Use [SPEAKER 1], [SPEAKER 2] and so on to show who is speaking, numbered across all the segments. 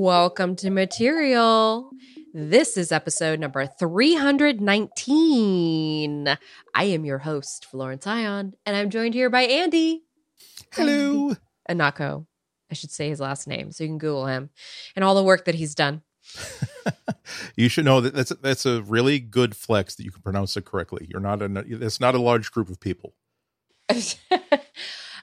[SPEAKER 1] Welcome to Material. This is episode number 319. I am your host, Florence Ion, and I'm joined here by Andy.
[SPEAKER 2] Hello.
[SPEAKER 1] Ihnatko. I should say his last name so you can Google him and all the work that he's done.
[SPEAKER 2] you should know that that's that's a really good flex that you can pronounce it correctly. You're not a it's not a large group of people.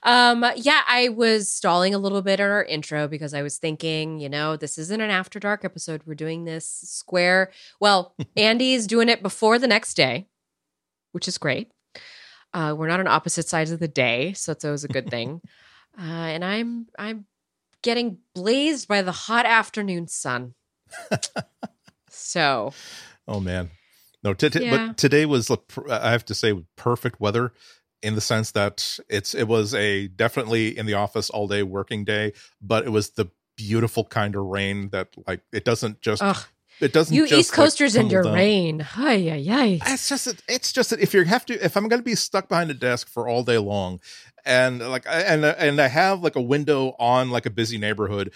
[SPEAKER 1] um yeah, I was stalling a little bit in our intro because I was thinking, you know, this isn't an after dark episode. We're doing this square. Well, Andy's doing it before the next day, which is great. Uh, we're not on opposite sides of the day, so it's always a good thing. uh, and I'm I'm getting blazed by the hot afternoon sun. so,
[SPEAKER 2] oh man, no. T- t- yeah. But today was, I have to say, perfect weather in the sense that it's it was a definitely in the office all day working day, but it was the beautiful kind of rain that like it doesn't just Ugh. it doesn't
[SPEAKER 1] you East Coasters like, and your down. rain. Hi, yeah, yeah.
[SPEAKER 2] It's just it's just that if you have to if I'm going to be stuck behind a desk for all day long, and like and and I have like a window on like a busy neighborhood,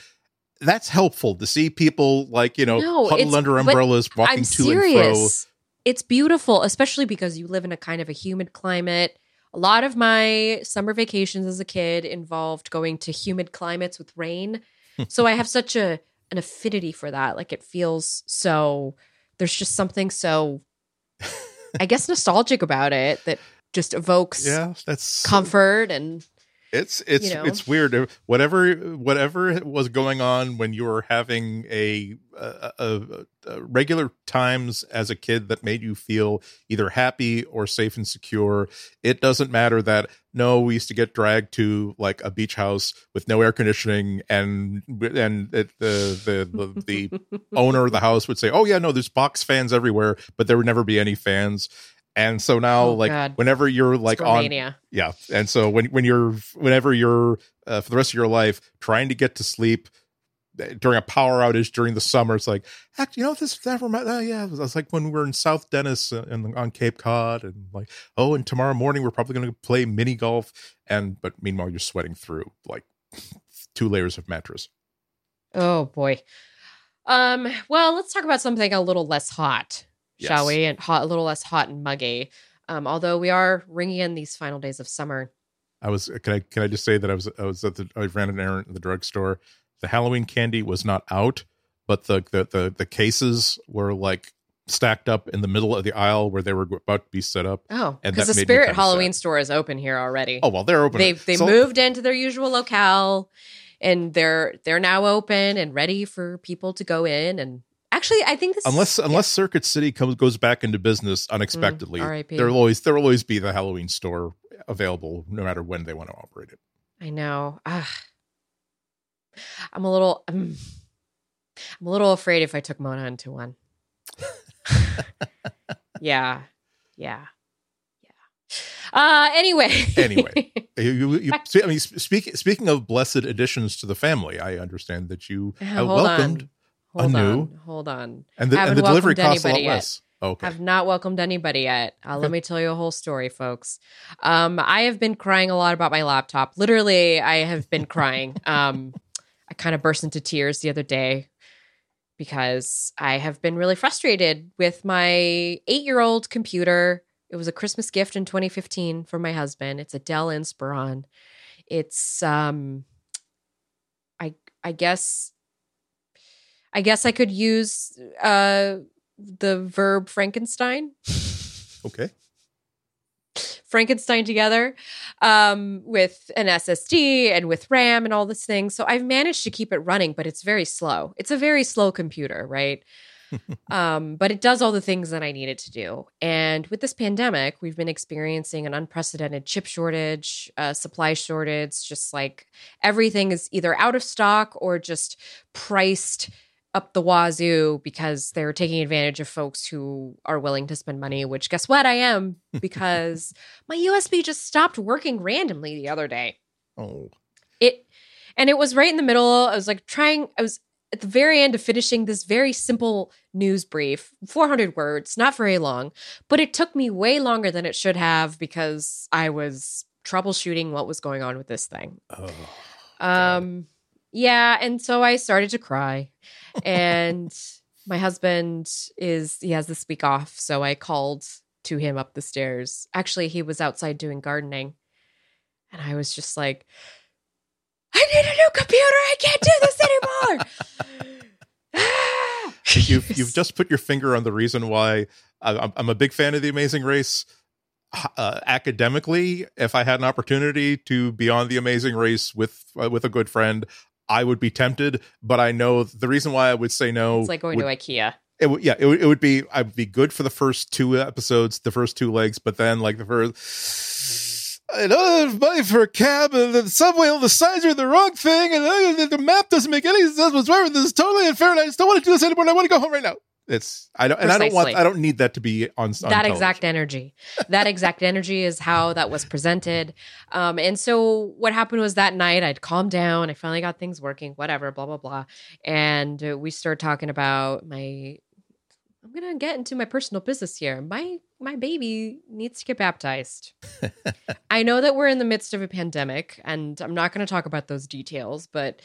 [SPEAKER 2] that's helpful to see people like you know no, huddled under umbrellas walking I'm to serious. and fro.
[SPEAKER 1] It's beautiful, especially because you live in a kind of a humid climate. A lot of my summer vacations as a kid involved going to humid climates with rain. so I have such a an affinity for that. Like it feels so there's just something so I guess nostalgic about it that just evokes
[SPEAKER 2] yeah, that's
[SPEAKER 1] comfort and
[SPEAKER 2] it's it's you know? it's weird. Whatever whatever was going on when you were having a, a, a, a, regular times as a kid that made you feel either happy or safe and secure. It doesn't matter that no, we used to get dragged to like a beach house with no air conditioning, and and it, the the the, the owner of the house would say, "Oh yeah, no, there's box fans everywhere, but there would never be any fans." And so now oh, like God. whenever you're like on yeah. And so when when you're whenever you're uh, for the rest of your life trying to get to sleep eh, during a power outage during the summer it's like heck you know this never uh, yeah. It was like when we were in south dennis and on cape cod and like oh and tomorrow morning we're probably going to play mini golf. And but meanwhile you're sweating through like two layers of mattress.
[SPEAKER 1] Oh boy. Um well let's talk about something a little less hot yes. shall we? And hot, a little less hot and muggy. Um, although we are ringing in these final days of summer.
[SPEAKER 2] I was can I can I just say that I was I was at the I ran an errand in the drugstore. The Halloween candy was not out, but the the the, the cases were like stacked up in the middle of the aisle where they were about to be set up.
[SPEAKER 1] Oh, because the Spirit Halloween sad. store is open here already.
[SPEAKER 2] Oh well, they're open.
[SPEAKER 1] They they so, moved into their usual locale, and they're they're now open and ready for people to go in and Actually, I think this
[SPEAKER 2] unless is, unless yeah. Circuit City comes goes back into business unexpectedly, mm, there'll always there'll always be the Halloween store available no matter when they want to operate it.
[SPEAKER 1] I know. Ugh. I'm a little I'm, I'm a little afraid if I took Mona into one. yeah. Yeah. Uh, anyway,
[SPEAKER 2] anyway, you, you, I mean, speaking speaking of blessed additions to the family, I understand that you uh, welcomed
[SPEAKER 1] on. Hold on, hold on.
[SPEAKER 2] And the, and the delivery costs a lot yet. less.
[SPEAKER 1] Okay. Have not welcomed anybody yet. Uh. Let me tell you a whole story, folks. Um, I have been crying a lot about my laptop. Literally, I have been crying. Um, I kind of burst into tears the other day because I have been really frustrated with my eight year old computer. It was a Christmas gift in 2015 from my husband. It's a Dell Inspiron. It's um, I I guess I guess I could use uh, the verb Frankenstein.
[SPEAKER 2] Okay.
[SPEAKER 1] Frankenstein together um, with an SSD and with RAM and all these things. So I've managed to keep it running, but it's very slow. It's a very slow computer, right? um, but it does all the things that I need it to do. And with this pandemic, we've been experiencing an unprecedented chip shortage, uh, supply shortage, just like everything is either out of stock or just priced up the wazoo because they're taking advantage of folks who are willing to spend money, which guess what? I am because my USB just stopped working randomly the other day.
[SPEAKER 2] Oh.
[SPEAKER 1] It and it was right in the middle. I was like trying I was at the very end of finishing this very simple news brief, 400 words, not very long, but it took me way longer than it should have because I was troubleshooting what was going on with this thing. Oh. Um yeah, and so I started to cry. And my husband is he has this week off, so I called to him up the stairs. Actually, he was outside doing gardening. And I was just like, I need a new computer. I can't do this
[SPEAKER 2] anymore. you've you've just put your finger on the reason why I, I'm a big fan of the Amazing Race. Uh, academically, if I had an opportunity to be on the Amazing Race with uh, with a good friend, I would be tempted. But I know the reason why I would say no.
[SPEAKER 1] It's like going would, to IKEA.
[SPEAKER 2] It would, yeah, it would, it would be. I'd be good for the first two episodes, the first two legs, but then like the first. I don't have money for a cab, and the subway, all the signs are the wrong thing, and uh, the map doesn't make any sense whatsoever. This is totally unfair, and I just don't want to do this anymore. I want to go home right now. It's I don't Precisely. and I don't want I don't need that to be on, on
[SPEAKER 1] that television. exact energy. That exact energy is how that was presented. Um, and so what happened was that night I'd calmed down. I finally got things working. Whatever, blah blah blah. And uh, we started talking about my. I'm gonna get into my personal business here. My my baby needs to get baptized. I know that we're in the midst of a pandemic, and I'm not going to talk about those details. But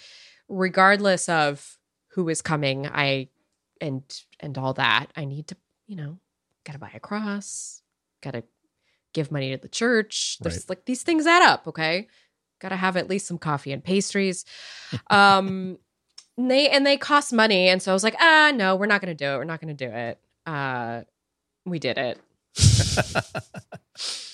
[SPEAKER 1] regardless of who is coming, I and and all that i need to you know gotta buy a cross gotta give money to the church. There's right. like these things add up okay? Gotta have at least some coffee and pastries. Um and they and they cost money and so i was like ah no we're not gonna do it we're not gonna do it. Uh we did it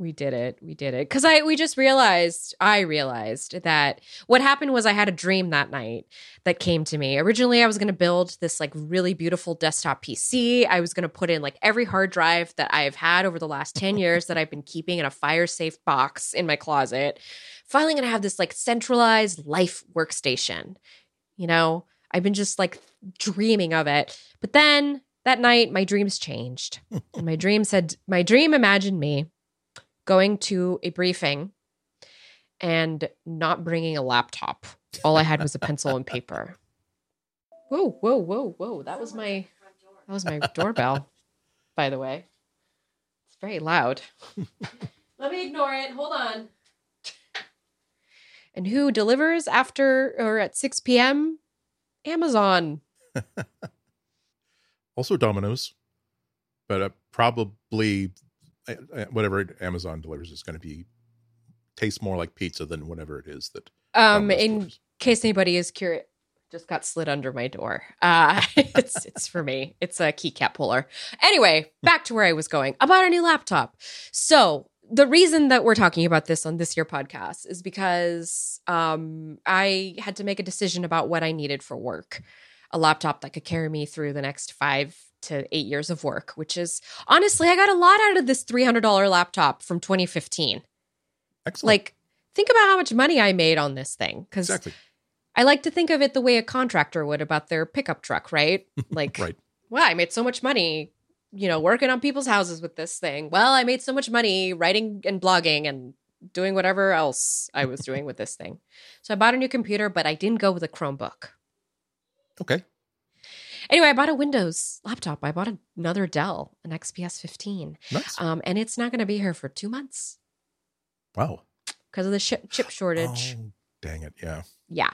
[SPEAKER 1] We did it. We did it. Cuz I we just realized I realized that what happened was I had a dream that night that came to me. Originally I was going to build this like really beautiful desktop PC. I was going to put in like every hard drive that I've had over the last 10 years that I've been keeping in a fire safe box in my closet. Finally going to have this like centralized life workstation. You know, I've been just like dreaming of it. But then that night my dreams changed. and my dream said my dream imagined me going to a briefing and not bringing a laptop. All I had was a pencil and paper. Whoa, whoa, whoa, whoa. That was my that was my doorbell, by the way. It's very loud. Let me ignore it. Hold on. And who delivers after or at 6 p.m.? Amazon.
[SPEAKER 2] also Domino's, but uh, probably whatever Amazon delivers is going to be taste more like pizza than whatever it is that.
[SPEAKER 1] Um, in delivers. case anybody is curious, just got slid under my door. Uh, it's it's for me. It's a keycap puller. Anyway, back to where I was going about a new laptop. So the reason that we're talking about this on this year podcast is because um, I had to make a decision about what I needed for work. A laptop that could carry me through the next five to eight years of work, which is honestly, I got a lot out of this $300 laptop from 2015.
[SPEAKER 2] Excellent.
[SPEAKER 1] Like, think about how much money I made on this thing. Because exactly. I like to think of it the way a contractor would about their pickup truck, right? Like, right. well, I made so much money, you know, working on people's houses with this thing. Well, I made so much money writing and blogging and doing whatever else I was doing with this thing. So I bought a new computer, but I didn't go with a Chromebook.
[SPEAKER 2] Okay.
[SPEAKER 1] Anyway, I bought a Windows laptop. I bought another Dell, an XPS 15.
[SPEAKER 2] Nice.
[SPEAKER 1] Um, and it's not going to be here for two months.
[SPEAKER 2] Wow.
[SPEAKER 1] Because of the sh- chip shortage.
[SPEAKER 2] Oh, dang it. Yeah.
[SPEAKER 1] Yeah.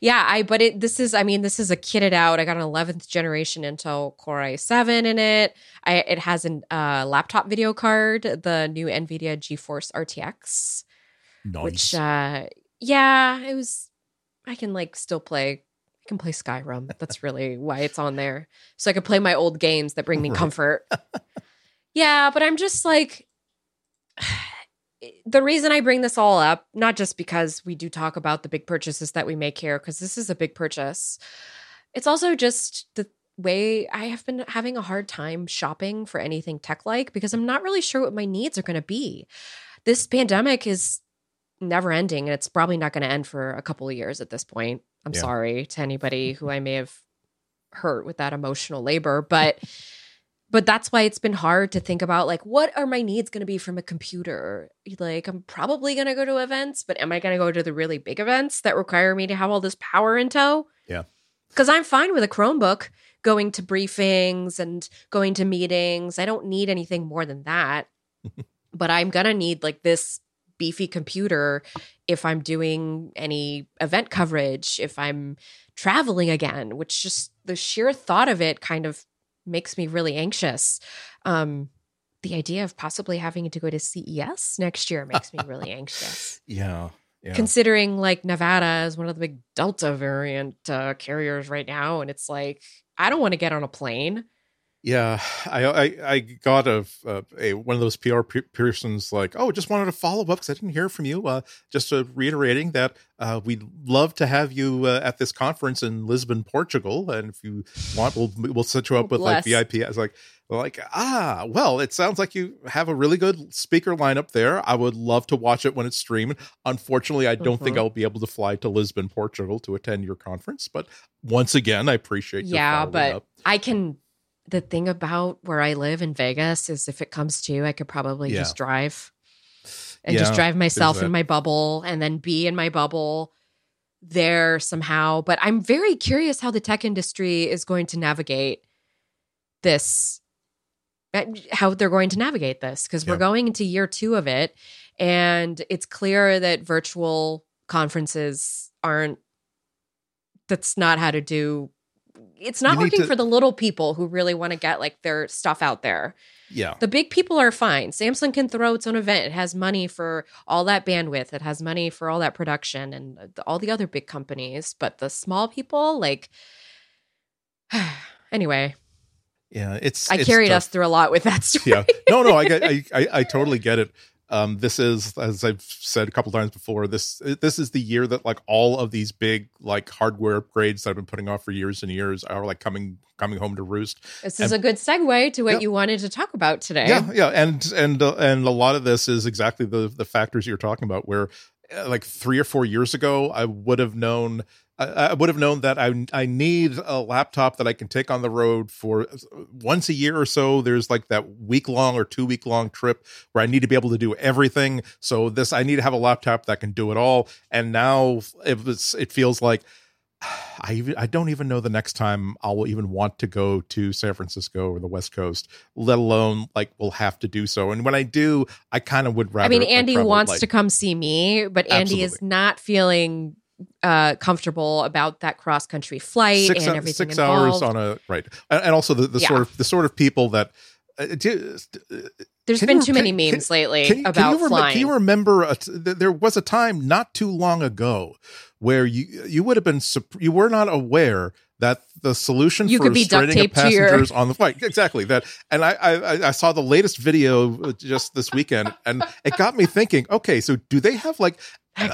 [SPEAKER 1] Yeah. I, but it, this is, I mean, this is a kitted out. I got an 11th generation Intel Core i7 in it. I, it has a uh, laptop video card, the new NVIDIA GeForce RTX.
[SPEAKER 2] Nice.
[SPEAKER 1] Which, uh, yeah, it was, I can like still play I can play Skyrim. That's really why it's on there. So I can play my old games that bring me right. comfort. yeah, but I'm just like the reason I bring this all up, not just because we do talk about the big purchases that we make here, because this is a big purchase. It's also just the way I have been having a hard time shopping for anything tech like because I'm not really sure what my needs are going to be. This pandemic is never ending and it's probably not going to end for a couple of years at this point. I'm yeah. sorry to anybody who I may have hurt with that emotional labor, but but that's why it's been hard to think about like what are my needs going to be from a computer? Like I'm probably going to go to events, but am I going to go to the really big events that require me to have all this power in tow?
[SPEAKER 2] Yeah.
[SPEAKER 1] Cuz I'm fine with a Chromebook going to briefings and going to meetings. I don't need anything more than that. but I'm going to need like this beefy computer if I'm doing any event coverage, if I'm traveling again, which just the sheer thought of it kind of makes me really anxious. Um, the idea of possibly having to go to CES next year makes me really anxious.
[SPEAKER 2] Yeah. Yeah.
[SPEAKER 1] Considering like Nevada is one of the big Delta variant uh, carriers right now, and it's like I don't want to get on a plane.
[SPEAKER 2] Yeah, I I, I got a, a, one of those PR persons like, oh, just wanted to follow up because I didn't hear from you. Uh, just uh, reiterating that uh, we'd love to have you uh, at this conference in Lisbon, Portugal, and if you want, we'll we'll set you up with Bless. like VIP. I was like, like ah well it sounds like you have a really good speaker lineup there i would love to watch it when it's streamed unfortunately i don't mm-hmm. think i'll be able to fly to lisbon portugal to attend your conference but once again i appreciate
[SPEAKER 1] yeah but
[SPEAKER 2] up.
[SPEAKER 1] i can the thing about where i live in vegas is if it comes to i could probably yeah. just drive and yeah, just drive myself in my bubble and then be in my bubble there somehow but i'm very curious how the tech industry is going to navigate this uh, how they're going to navigate this because yeah. we're going into year two of it. And it's clear that virtual conferences aren't, that's not how to do. It's not working to, for the little people who really want to get like their stuff out there.
[SPEAKER 2] Yeah.
[SPEAKER 1] The big people are fine. Samsung can throw its own event. It has money for all that bandwidth. It has money for all that production and all the other big companies. But the small people, like, anyway,
[SPEAKER 2] yeah, it's.
[SPEAKER 1] I
[SPEAKER 2] it's
[SPEAKER 1] carried tough. us through a lot with that story.
[SPEAKER 2] Yeah, no, no, I get, I, I, I totally get it. Um, this is, as I've said a couple times before, this this is the year that like all of these big like hardware upgrades that I've been putting off for years and years are like coming coming home to roost.
[SPEAKER 1] This is and, a good segue to what yeah, you wanted to talk about today.
[SPEAKER 2] Yeah, yeah, and and uh, and a lot of this is exactly the the factors you're talking about, where uh, like three or four years ago, I would have known I, would have known that I I need a laptop that I can take on the road for uh, once a year or so. There's like that week long or two week long trip where I need to be able to do everything. So this I need to have a laptop that can do it all. And now it was it feels like I I don't even know the next time I'll even want to go to San Francisco or the West Coast, let alone like we'll have to do so. And when I do, I kind of would rather.
[SPEAKER 1] I mean, Andy like, wants like, to come see me, but Andy absolutely. is not feeling uh, comfortable about that cross country flight six, and everything.
[SPEAKER 2] Six
[SPEAKER 1] involved.
[SPEAKER 2] hours on a right, and, also the, the yeah. sort of the sort of people that. Uh, do,
[SPEAKER 1] uh, There's been you, too many memes can, lately can, about
[SPEAKER 2] can you,
[SPEAKER 1] flying.
[SPEAKER 2] Can you remember? A, there was a time not too long ago where you you would have been you were not aware that the solution
[SPEAKER 1] you
[SPEAKER 2] for
[SPEAKER 1] restraining
[SPEAKER 2] passengers
[SPEAKER 1] your...
[SPEAKER 2] on the flight exactly that and I, I i saw the latest video just this weekend and it got me thinking okay so do they have like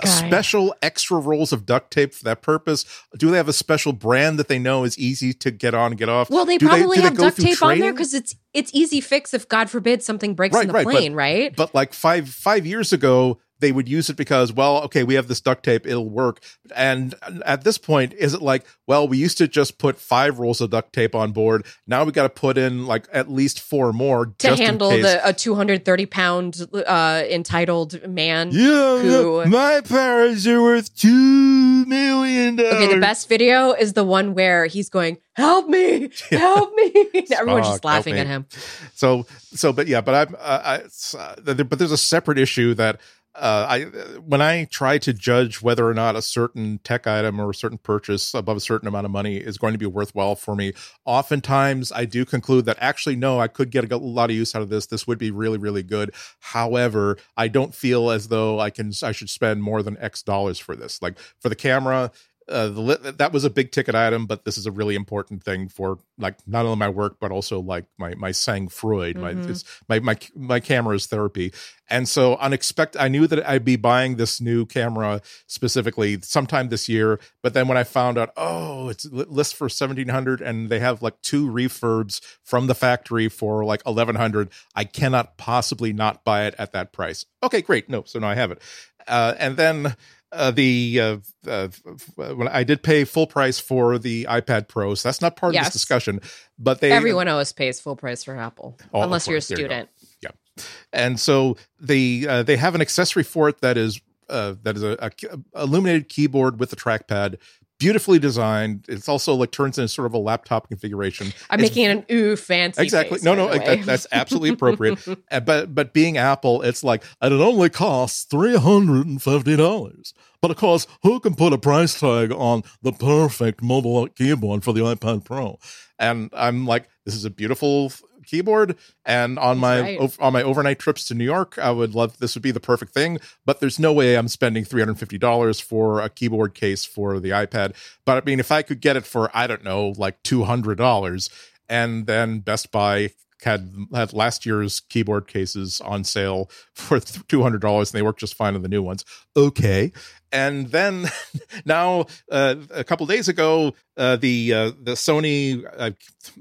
[SPEAKER 2] special extra rolls of duct tape for that purpose? Do they have a special brand that they know is easy to get on and get off?
[SPEAKER 1] Well, they
[SPEAKER 2] do
[SPEAKER 1] probably
[SPEAKER 2] they,
[SPEAKER 1] have duct tape training? on there because it's it's easy fix if God forbid something breaks right, in the right, plane,
[SPEAKER 2] but,
[SPEAKER 1] right?
[SPEAKER 2] But like five five years ago, they would use it because, well, okay, we have this duct tape, it'll work. And at this point, is it like, well, we used to just put five rolls of duct tape on board. Now we got to put in like at least four more
[SPEAKER 1] to handle the a 230 pound uh, entitled man.
[SPEAKER 2] Yeah, who, my parents are worth two million. dollars.
[SPEAKER 1] Okay, the best video is the one where he's going, "Help me, help me!" Everyone's just laughing at him.
[SPEAKER 2] So, so, but yeah, but I'm, uh, I, uh, but there's a separate issue that uh, I when I try to judge whether or not a certain tech item or a certain purchase above a certain amount of money is going to be worthwhile for me, oftentimes I do conclude that actually no, I could get a lot of use out of this. This would be really really good. However, I don't feel as though I can I should spend more than X dollars for this. Like for the camera, uh, the that was a big ticket item, but this is a really important thing for like not only my work but also like my my sang Freud, mm-hmm. my it's my my my camera is therapy, and so unexpected. I knew that I'd be buying this new camera specifically sometime this year, but then when I found out, oh, it's list for seventeen hundred, and they have like two refurbs from the factory for like eleven hundred, I cannot possibly not buy it at that price. Okay, great, no, so now I have it, uh, and then uh, the uh, uh, when I did pay full price for the iPad Pro, so that's not part yes. of this discussion. But they
[SPEAKER 1] everyone always pays full price for Apple, oh, unless you're a student.
[SPEAKER 2] You yeah, and so they uh, they have an accessory for it that is uh, that is a, a, illuminated keyboard with a trackpad beautifully designed. It's also like turns into sort of a laptop configuration.
[SPEAKER 1] I'm
[SPEAKER 2] it's,
[SPEAKER 1] making an ooh fancy.
[SPEAKER 2] Exactly. No, no, that, that's absolutely appropriate. Uh, but but being Apple, it's like and it only costs three hundred and fifty dollars. But of course, who can put a price tag on the perfect mobile keyboard for the iPad Pro? And I'm like, this is a beautiful keyboard and on my right. on my overnight trips to New York I would love this would be the perfect thing but there's no way I'm spending $350 for a keyboard case for the iPad but I mean if I could get it for I don't know like $200 and then Best Buy had had last year's keyboard cases on sale for two hundred dollars, and they work just fine on the new ones. Okay, and then now uh, a couple days ago, uh, the uh, the Sony uh,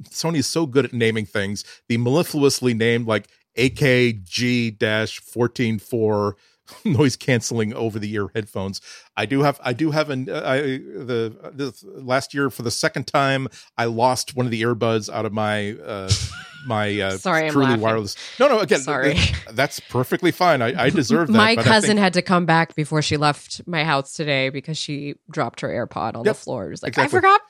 [SPEAKER 2] Sony is so good at naming things. The mellifluously named like AKG dash fourteen four noise canceling over the ear headphones. I do have I do have an uh, I the, the last year for the second time I lost one of the earbuds out of my uh my uh
[SPEAKER 1] sorry truly
[SPEAKER 2] wireless. No, no, again,
[SPEAKER 1] sorry.
[SPEAKER 2] that's perfectly fine. I, I deserve that.
[SPEAKER 1] my cousin think, had to come back before she left my house today because she dropped her AirPod on yep, the floor. It was like exactly. I forgot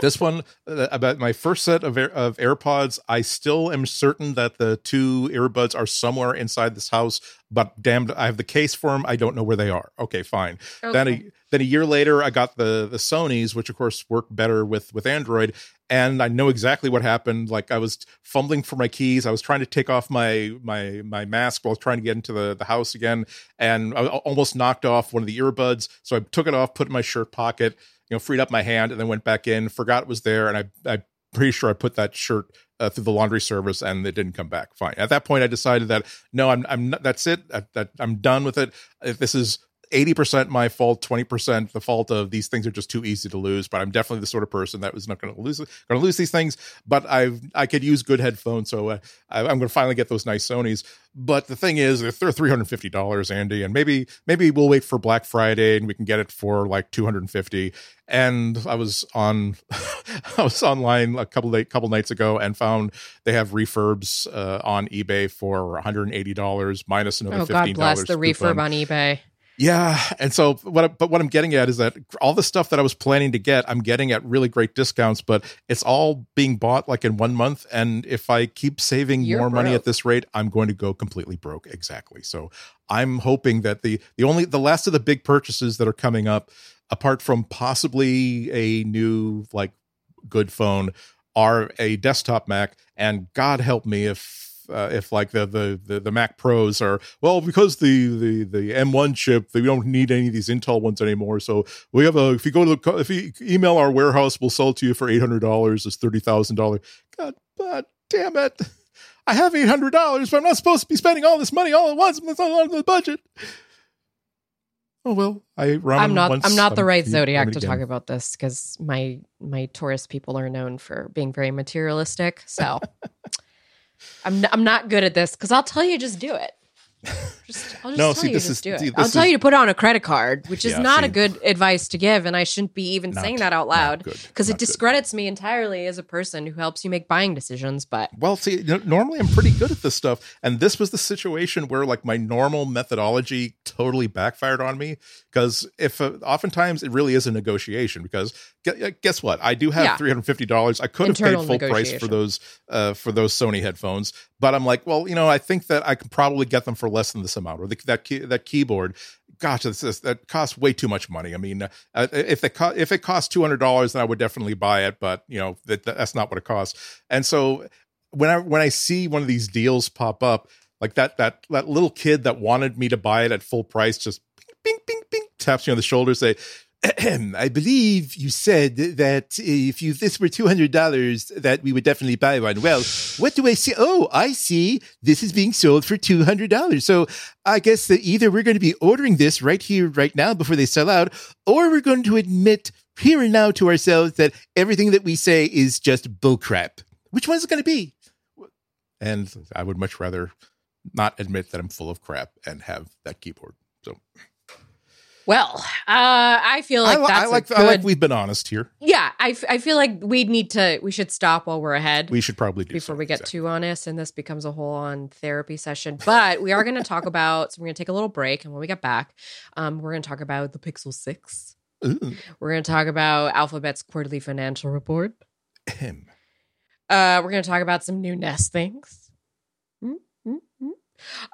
[SPEAKER 2] this one uh, about my first set of Air, of AirPods, I still am certain that the two earbuds are somewhere inside this house. But damned, I have the case for them. I don't know where they are. Okay, fine. Okay. Then a then a year later, I got the the Sony's, which of course work better with with Android, and I know exactly what happened. Like I was fumbling for my keys. I was trying to take off my my my mask while trying to get into the the house again, and I almost knocked off one of the earbuds. So I took it off, put it in my shirt pocket you know, freed up my hand and then went back in, forgot it was there, and I I pretty sure I put that shirt uh, through the laundry service and it didn't come back. Fine. At that point, I decided that no, I'm I'm not, that's it. I, that I'm done with it. If this is 80% my fault, 20% the fault of these things are just too easy to lose. But I'm definitely the sort of person that was not going to lose going to lose these things. But I've I could use good headphones, so uh, I, am going to finally get those nice Sony's. But the thing is, they're $350, Andy, and maybe maybe we'll wait for Black Friday and we can get it for like 250. And I was on I was online a couple of, couple nights ago and found they have refurbs uh, on eBay for $180 minus another $15.
[SPEAKER 1] Oh God bless the refurb on eBay.
[SPEAKER 2] Yeah, and so what? But what I'm getting at is that all the stuff that I was planning to get, I'm getting at really great discounts, but it's all being bought like in one month. And if I keep saving You're more broke. money at this rate, I'm going to go completely broke. Exactly. So I'm hoping that the the only the last of the big purchases that are coming up, apart from possibly a new like good phone, are a desktop Mac. And God help me if uh, if like the, the, the the Mac Pros are well because the the the M1 chip we don't need any of these Intel ones anymore. So we have a if you go to the if you email our warehouse, we'll sell it to you for eight hundred dollars. It's thirty thousand dollars. God, God damn it! I have eight hundred dollars, but I'm not supposed to be spending all this money all at once. It's not on the budget. Oh well, I
[SPEAKER 1] I'm not I'm not the right zodiac to talk about this because my my Taurus people are known for being very materialistic. So I'm I'm not good at this because I'll tell you just do it. Just, I'll just no, tell see, you just is, do it. I'll tell is, you to put it on a credit card, which is yeah, not see, a good advice to give, and I shouldn't be even not, saying that out loud because it discredits good. me entirely as a person who helps you make buying decisions. But
[SPEAKER 2] well, see, normally I'm pretty good at this stuff, and this was the situation where like my normal methodology totally backfired on me because if uh, oftentimes it really is a negotiation because guess what I do have yeah. three hundred fifty dollars I could have paid full price for those uh, for those Sony headphones but I'm like well you know I think that I can probably get them for less than this amount or the, that key, that keyboard gosh this, this, that costs way too much money. I mean uh, if it co- if it costs two hundred dollars then I would definitely buy it but you know that, that's not what it costs. And so when I when I see one of these deals pop up like that that that little kid that wanted me to buy it at full price just bing, bing, bing, taps me on the shoulder, say, I believe you said that if you this were two hundred dollars, that we would definitely buy one. Well, what do I see? Oh, I see. This is being sold for two hundred dollars. So I guess that either we're going to be ordering this right here, right now, before they sell out, or we're going to admit here and now to ourselves that everything that we say is just bullcrap. Which one is it going to be? And I would much rather not admit that I'm full of crap and have that keyboard. So.
[SPEAKER 1] Well, uh, I feel like I, that's I
[SPEAKER 2] like,
[SPEAKER 1] good, I
[SPEAKER 2] like we've been honest here.
[SPEAKER 1] Yeah, I, I feel like we need to we should stop while we're ahead.
[SPEAKER 2] We should probably do
[SPEAKER 1] before so, we get exactly. too honest, and this becomes a whole on therapy session. But we are going to talk about. So we're going to take a little break, and when we get back, um, we're going to talk about the Pixel Six Ooh. We're going to talk about Alphabet's quarterly financial report. Uh, we're going to talk about some new Nest things.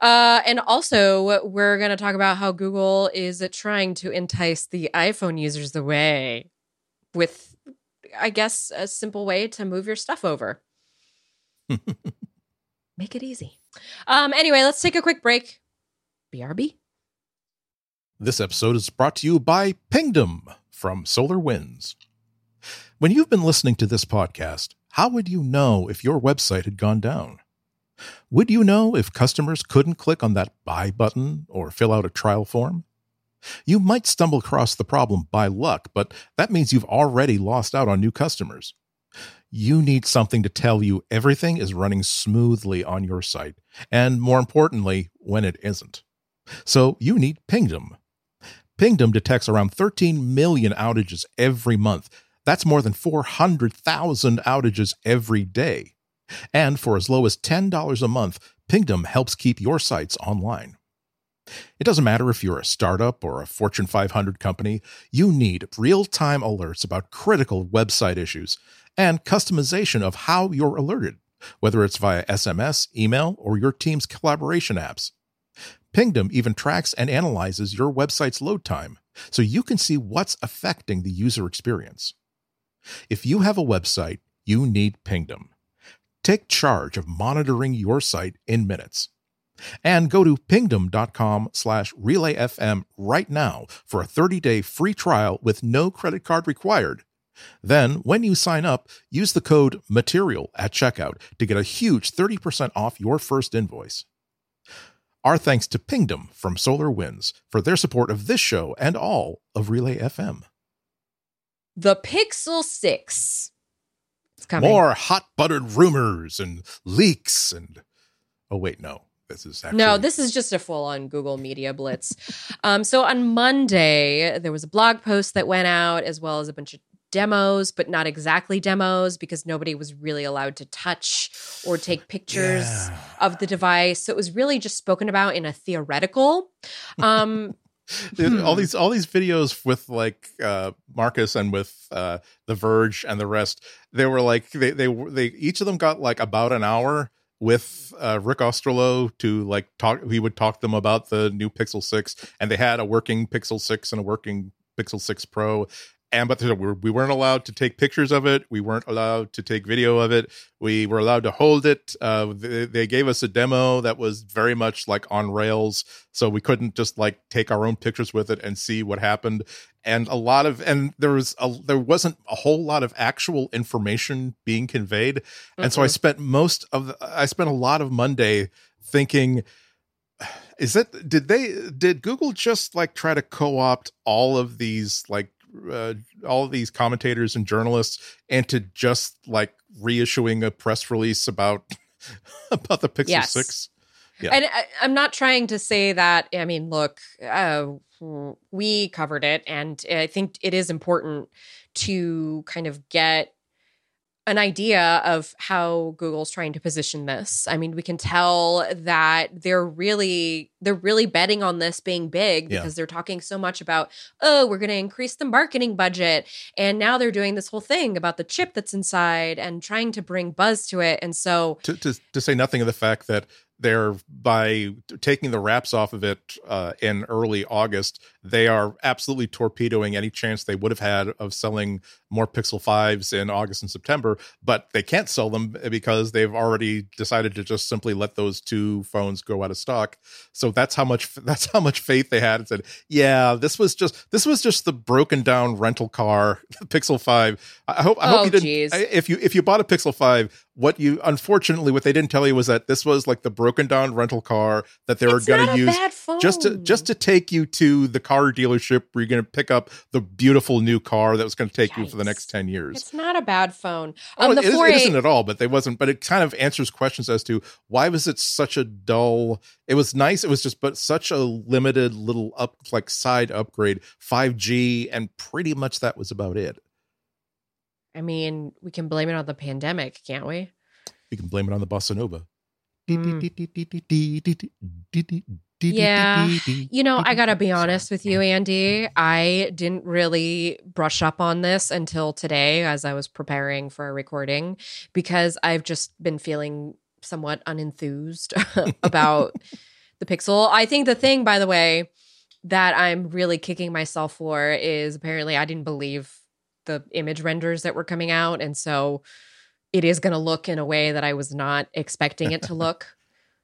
[SPEAKER 1] Uh, and also, we're going to talk about how Google is trying to entice the iPhone users away with, I guess, a simple way to move your stuff over. Make it easy. Um, anyway, let's take a quick break. BRB.
[SPEAKER 2] This episode is brought to you by Pingdom from SolarWinds. When you've been listening to this podcast, how would you know if your website had gone down? Would you know if customers couldn't click on that buy button or fill out a trial form? You might stumble across the problem by luck, but that means you've already lost out on new customers. You need something to tell you everything is running smoothly on your site, and more importantly, when it isn't. So you need Pingdom. Pingdom detects around 13 million outages every month. That's more than 400,000 outages every day. And for as low as $10 a month, Pingdom helps keep your sites online. It doesn't matter if you're a startup or a Fortune 500 company, you need real time alerts about critical website issues and customization of how you're alerted, whether it's via SMS, email, or your team's collaboration apps. Pingdom even tracks and analyzes your website's load time so you can see what's affecting the user experience. If you have a website, you need Pingdom. Take charge of monitoring your site in minutes. And go to pingdom.com slash relayfm right now for a 30-day free trial with no credit card required. Then, when you sign up, use the code MATERIAL at checkout to get a huge 30% off your first invoice. Our thanks to Pingdom from SolarWinds for their support of this show and all of Relay FM.
[SPEAKER 1] The Pixel 6 coming.
[SPEAKER 2] More hot buttered rumors and leaks and oh wait, no. This is actually-
[SPEAKER 1] no, this is just a full on Google Media Blitz. um, so on Monday, there was a blog post that went out as well as a bunch of demos, but not exactly demos because nobody was really allowed to touch or take pictures yeah. of the device. So it was really just spoken about in a theoretical. Um,
[SPEAKER 2] hmm. all these all these videos with like uh Marques and with uh The Verge and the rest, they were like they they they each of them got like about an hour with uh, Rick Osterloh to like talk. He would talk them about the new Pixel Six, and they had a working Pixel Six and a working Pixel Six Pro, and but we weren't allowed to take pictures of it. We weren't allowed to take video of it. We were allowed to hold it. Uh, they, they, gave us a demo that was very much like on rails, so we couldn't just like take our own pictures with it and see what happened. And a lot of and there was a, there wasn't a whole lot of actual information being conveyed. Mm-hmm. And so I spent most of the, I spent a lot of Monday thinking is that did they did google just like try to co-opt all of these like uh, all of these commentators and journalists and to just like reissuing a press release about about the Pixel yes. 6.
[SPEAKER 1] Yeah. And I, am not trying to say that I mean, look, uh, we covered it and I think it is important to kind of get an idea of how Google's trying to position this. I mean, we can tell that they're really they're really betting on this being big because yeah. they're talking so much about, oh, we're going to increase the marketing budget. And now they're doing this whole thing about the chip that's inside and trying to bring buzz to it. And so
[SPEAKER 2] to to, to say nothing of the fact that they're by taking the wraps off of it uh, in early August, they are absolutely torpedoing any chance they would have had of selling more Pixel 5s in August and September, but they can't sell them because they've already decided to just simply let those two phones go out of stock. So that's how much that's how much faith they had and said, "Yeah, this was just this was just the broken down rental car, Pixel 5. I hope I hope oh, you didn't geez. if you if you bought a Pixel 5, what you unfortunately what they didn't tell you was that this was like the broken down rental car that they were going to use just to just to take you to the car dealership where you're going to pick up the beautiful new car that was going to take Yikes. you for the next 10 years.
[SPEAKER 1] It's not a bad phone.
[SPEAKER 2] Um, oh, it, it isn't at all, but they wasn't but it kind of answers questions as to why was it such a dull it was nice it was just but such a limited little up like side upgrade 5G and pretty much that was about it.
[SPEAKER 1] I mean, we can blame it on the pandemic, can't we?
[SPEAKER 2] We can blame it on the bossa nova.
[SPEAKER 1] Yeah. You know, I got to be honest with you, Andy. I didn't really brush up on this until today as I was preparing for a recording because I've just been feeling somewhat unenthused about the Pixel. I think the thing, by the way, that I'm really kicking myself for is apparently I didn't believe the image renders that were coming out. And so it is going to look in a way that I was not expecting it to look.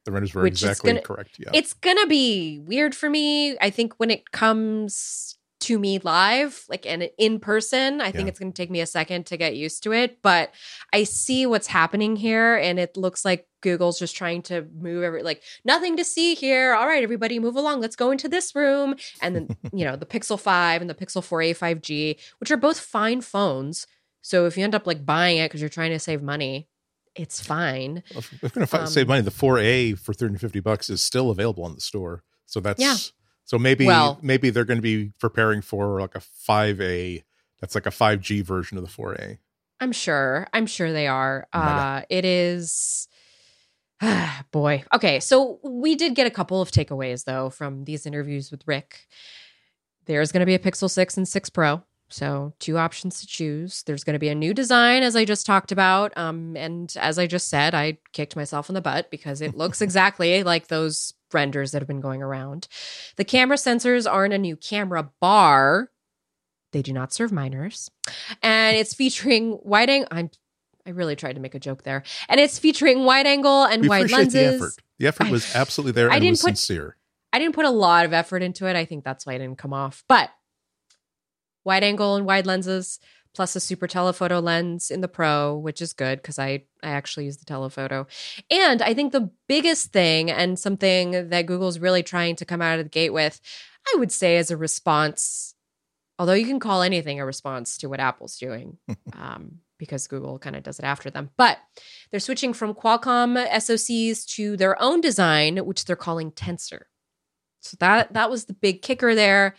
[SPEAKER 2] the renders were exactly
[SPEAKER 1] gonna,
[SPEAKER 2] correct. Yeah.
[SPEAKER 1] It's going to be weird for me. I think when it comes to me live, like and in person, I think it's going to take me a second to get used to it. But I see what's happening here, and it looks like Google's just trying to move every like nothing to see here. All right, everybody, move along. Let's go into this room. And then you know the Pixel Five and the Pixel 4a 5G, which are both fine phones. So if you end up like buying it because you're trying to save money, it's fine.
[SPEAKER 2] If you're going to um, save money, the 4A for 350 bucks is still available in the store. So that's yeah. So maybe well, maybe they're going to be preparing for like a 5A. That's like a 5G version of the 4A.
[SPEAKER 1] I'm sure. I'm sure they are. Uh, it is. boy. Okay. So we did get a couple of takeaways though from these interviews with Rick. There's going to be a Pixel 6 and 6 Pro. So, two options to choose. There's going to be a new design, as I just talked about. Um, and as I just said, I kicked myself in the butt because it looks exactly like those renders that have been going around. The camera sensors aren't a new camera bar. They do not serve minors. And it's featuring wide angle. I'm I really tried to make a joke there. And it's featuring wide angle and
[SPEAKER 2] we
[SPEAKER 1] wide lenses.
[SPEAKER 2] The effort. the effort was absolutely there I didn't put, sincere.
[SPEAKER 1] I didn't put a lot of effort into it. I think that's why it didn't come off. But wide angle and wide lenses, plus a super telephoto lens in the Pro, which is good because I, I actually use the telephoto. And I think the biggest thing, and something that Google's really trying to come out of the gate with, I would say as a response, although you can call anything a response to what Apple's doing. um, because Google kind of does it after them. But they're switching from Qualcomm SoCs to their own design, which they're calling Tensor. So that that was the big kicker there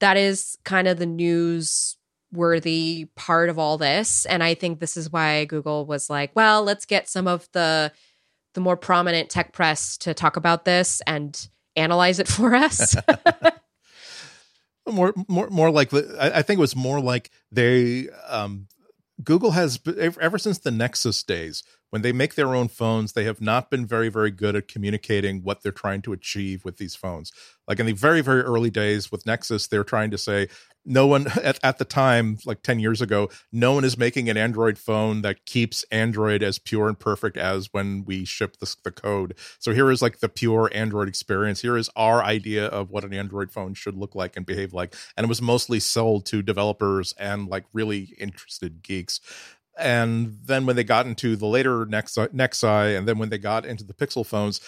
[SPEAKER 1] that is kind of the news worthy part of all this and i think this is why google was like well let's get some of the the more prominent tech press to talk about this and analyze it for us
[SPEAKER 2] more more more like i think it was more like they um google has ever since the nexus days when they make their own phones, they have not been very, very good at communicating what they're trying to achieve with these phones. Like in the very, very early days with Nexus, they're trying to say, no one at, at the time, like 10 years ago, no one is making an Android phone that keeps Android as pure and perfect as when we ship the, the code. So here is like the pure Android experience. Here is our idea of what an Android phone should look like and behave like. And it was mostly sold to developers and like really interested geeks and then when they got into the later Nexi, Nexi and then when they got into the Pixel phones,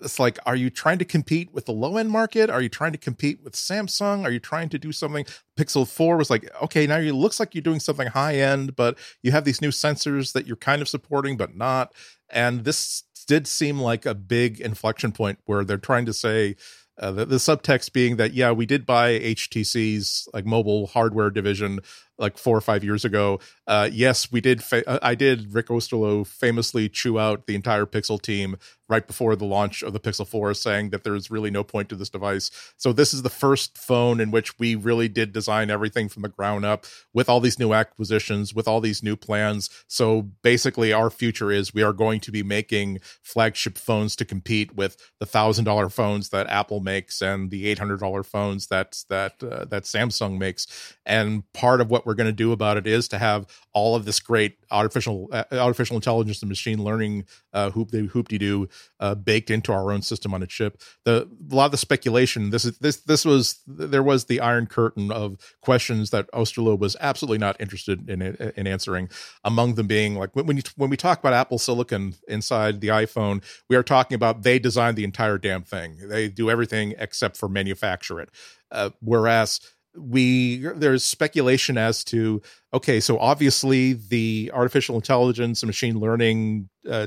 [SPEAKER 2] it's like, are you trying to compete with the low end market? Are you trying to compete with Samsung? Are you trying to do something? Pixel 4 was like, okay, now it looks like you're doing something high end, but you have these new sensors that you're kind of supporting, but not. And this did seem like a big inflection point where they're trying to say, uh, the, the subtext being that yeah we did buy htc's like mobile hardware division like four or five years ago. Uh, yes, we did. Fa- uh, I did. Rick Osterloh famously chew out the entire Pixel team right before the launch of the Pixel 4, saying that there's really no point to this device. So this is the first phone in which we really did design everything from the ground up with all these new acquisitions, with all these new plans. So basically, our future is we are going to be making flagship phones to compete with the thousand dollar phones that Apple makes and the eight hundred dollar phones that that uh, that Samsung makes. And part of what we're going to do about it is to have all of this great artificial uh, artificial intelligence and machine learning uh, hoop de hoop de uh, baked into our own system on a chip. The a lot of the speculation this is this this was there was the iron curtain of questions that Osterloh was absolutely not interested in in answering. Among them being like when you, when we talk about Apple Silicon inside the iPhone, we are talking about they designed the entire damn thing. They do everything except for manufacture it. Uh, whereas we there's speculation as to okay so obviously the artificial intelligence and machine learning uh,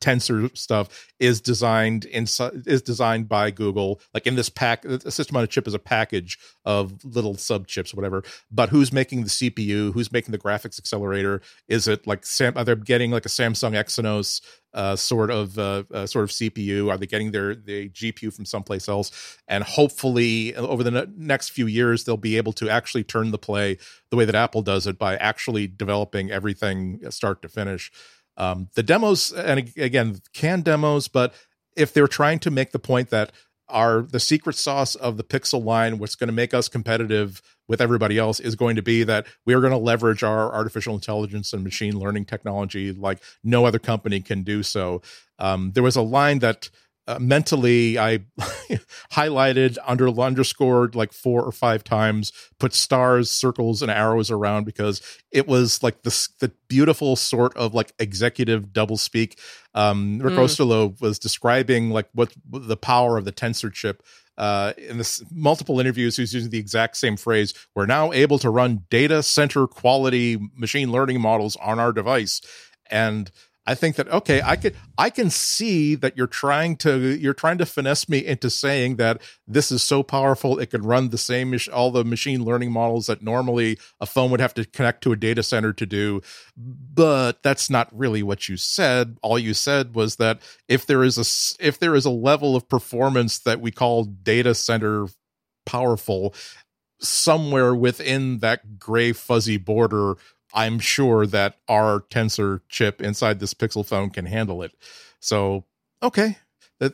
[SPEAKER 2] tensor stuff is designed in is designed by Google. Like in this pack, a system on a chip is a package of little sub chips, whatever. But who's making the CPU? Who's making the graphics accelerator? Is it like Sam? Are they getting like a Samsung Exynos uh, sort of uh, uh, sort of CPU? Are they getting their the GPU from someplace else? And hopefully, over the ne- next few years, they'll be able to actually turn the play the way that Apple does it by actually developing everything start to finish. Um, the demos, and again, can demos, but if they're trying to make the point that our the secret sauce of the Pixel line, what's going to make us competitive with everybody else, is going to be that we are going to leverage our artificial intelligence and machine learning technology like no other company can do so. Um, there was a line that uh, mentally I highlighted, under underscored like four or five times, put stars, circles, and arrows around because it was like this the beautiful sort of like executive double speak. Um, Rick mm. Osterloh was describing like what the power of the tensor chip. Uh, in this multiple interviews, he's using the exact same phrase. We're now able to run data center quality machine learning models on our device, and I think that okay, I could I can see that you're trying to you're trying to finesse me into saying that this is so powerful it can run the same all the machine learning models that normally a phone would have to connect to a data center to do. But that's not really what you said. All you said was that if there is a if there is a level of performance that we call data center powerful somewhere within that gray fuzzy border I'm sure that our tensor chip inside this Pixel phone can handle it. So, okay, the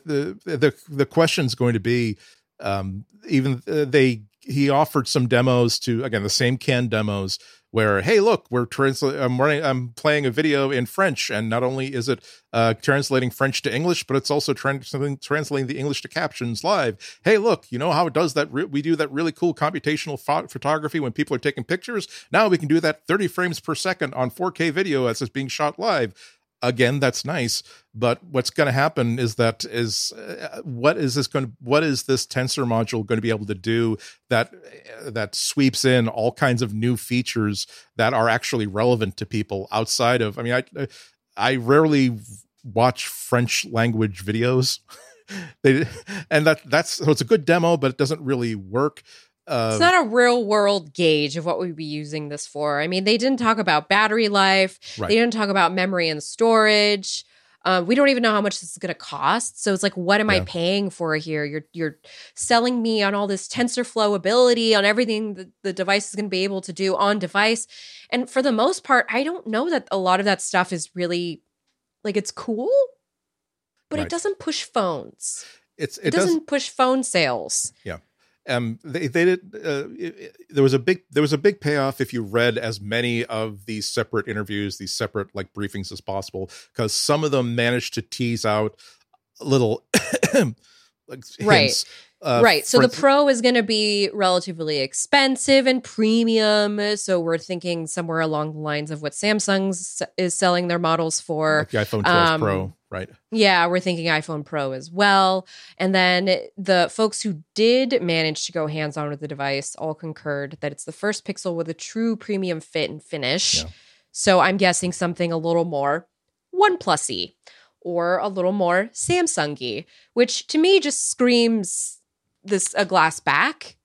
[SPEAKER 2] the the, the question's going to be um, even uh, they he offered some demos to again the same can demos where hey look we're translating i'm running i'm playing a video in french and not only is it uh, translating french to english but it's also translating translating the english to captions live. Hey look you know how it does that re- we do that really cool computational pho- photography when people are taking pictures? Now we can do that 30 frames per second on 4k video as it's being shot live again that's nice but what's going to happen is that is uh, what is this going to what is this tensor module going to be able to do that uh, that sweeps in all kinds of new features that are actually relevant to people outside of i mean i i rarely watch french language videos. They and that that's so it's a good demo but it doesn't really work
[SPEAKER 1] uh, it's not a real world gauge of what we'd be using this for. I mean, they didn't talk about battery life. Right. They didn't talk about memory and storage. Uh, we don't even know how much this is going to cost. So it's like, what am yeah. I paying for here? You're you're selling me on all this TensorFlow ability, on everything that the device is going to be able to do on device. And for the most part, I don't know that a lot of that stuff is really like it's cool, but right. it doesn't push phones.
[SPEAKER 2] It's
[SPEAKER 1] it, it doesn't does, push phone sales.
[SPEAKER 2] Yeah um they they did uh, it, there was a big there was a big payoff if you read as many of these separate interviews these separate like briefings as possible because some of them managed to tease out little
[SPEAKER 1] like right uh, right. So the Pro is going to be relatively expensive and premium. So we're thinking somewhere along the lines of what Samsung is selling their models for.
[SPEAKER 2] Like the iPhone 12 um, Pro, right?
[SPEAKER 1] Yeah, we're thinking iPhone Pro as well. And then the folks who did manage to go hands on with the device all concurred that it's the first Pixel with a true premium fit and finish. Yeah. So I'm guessing something a little more OnePlusy or a little more Samsungy, which to me just screams this a glass back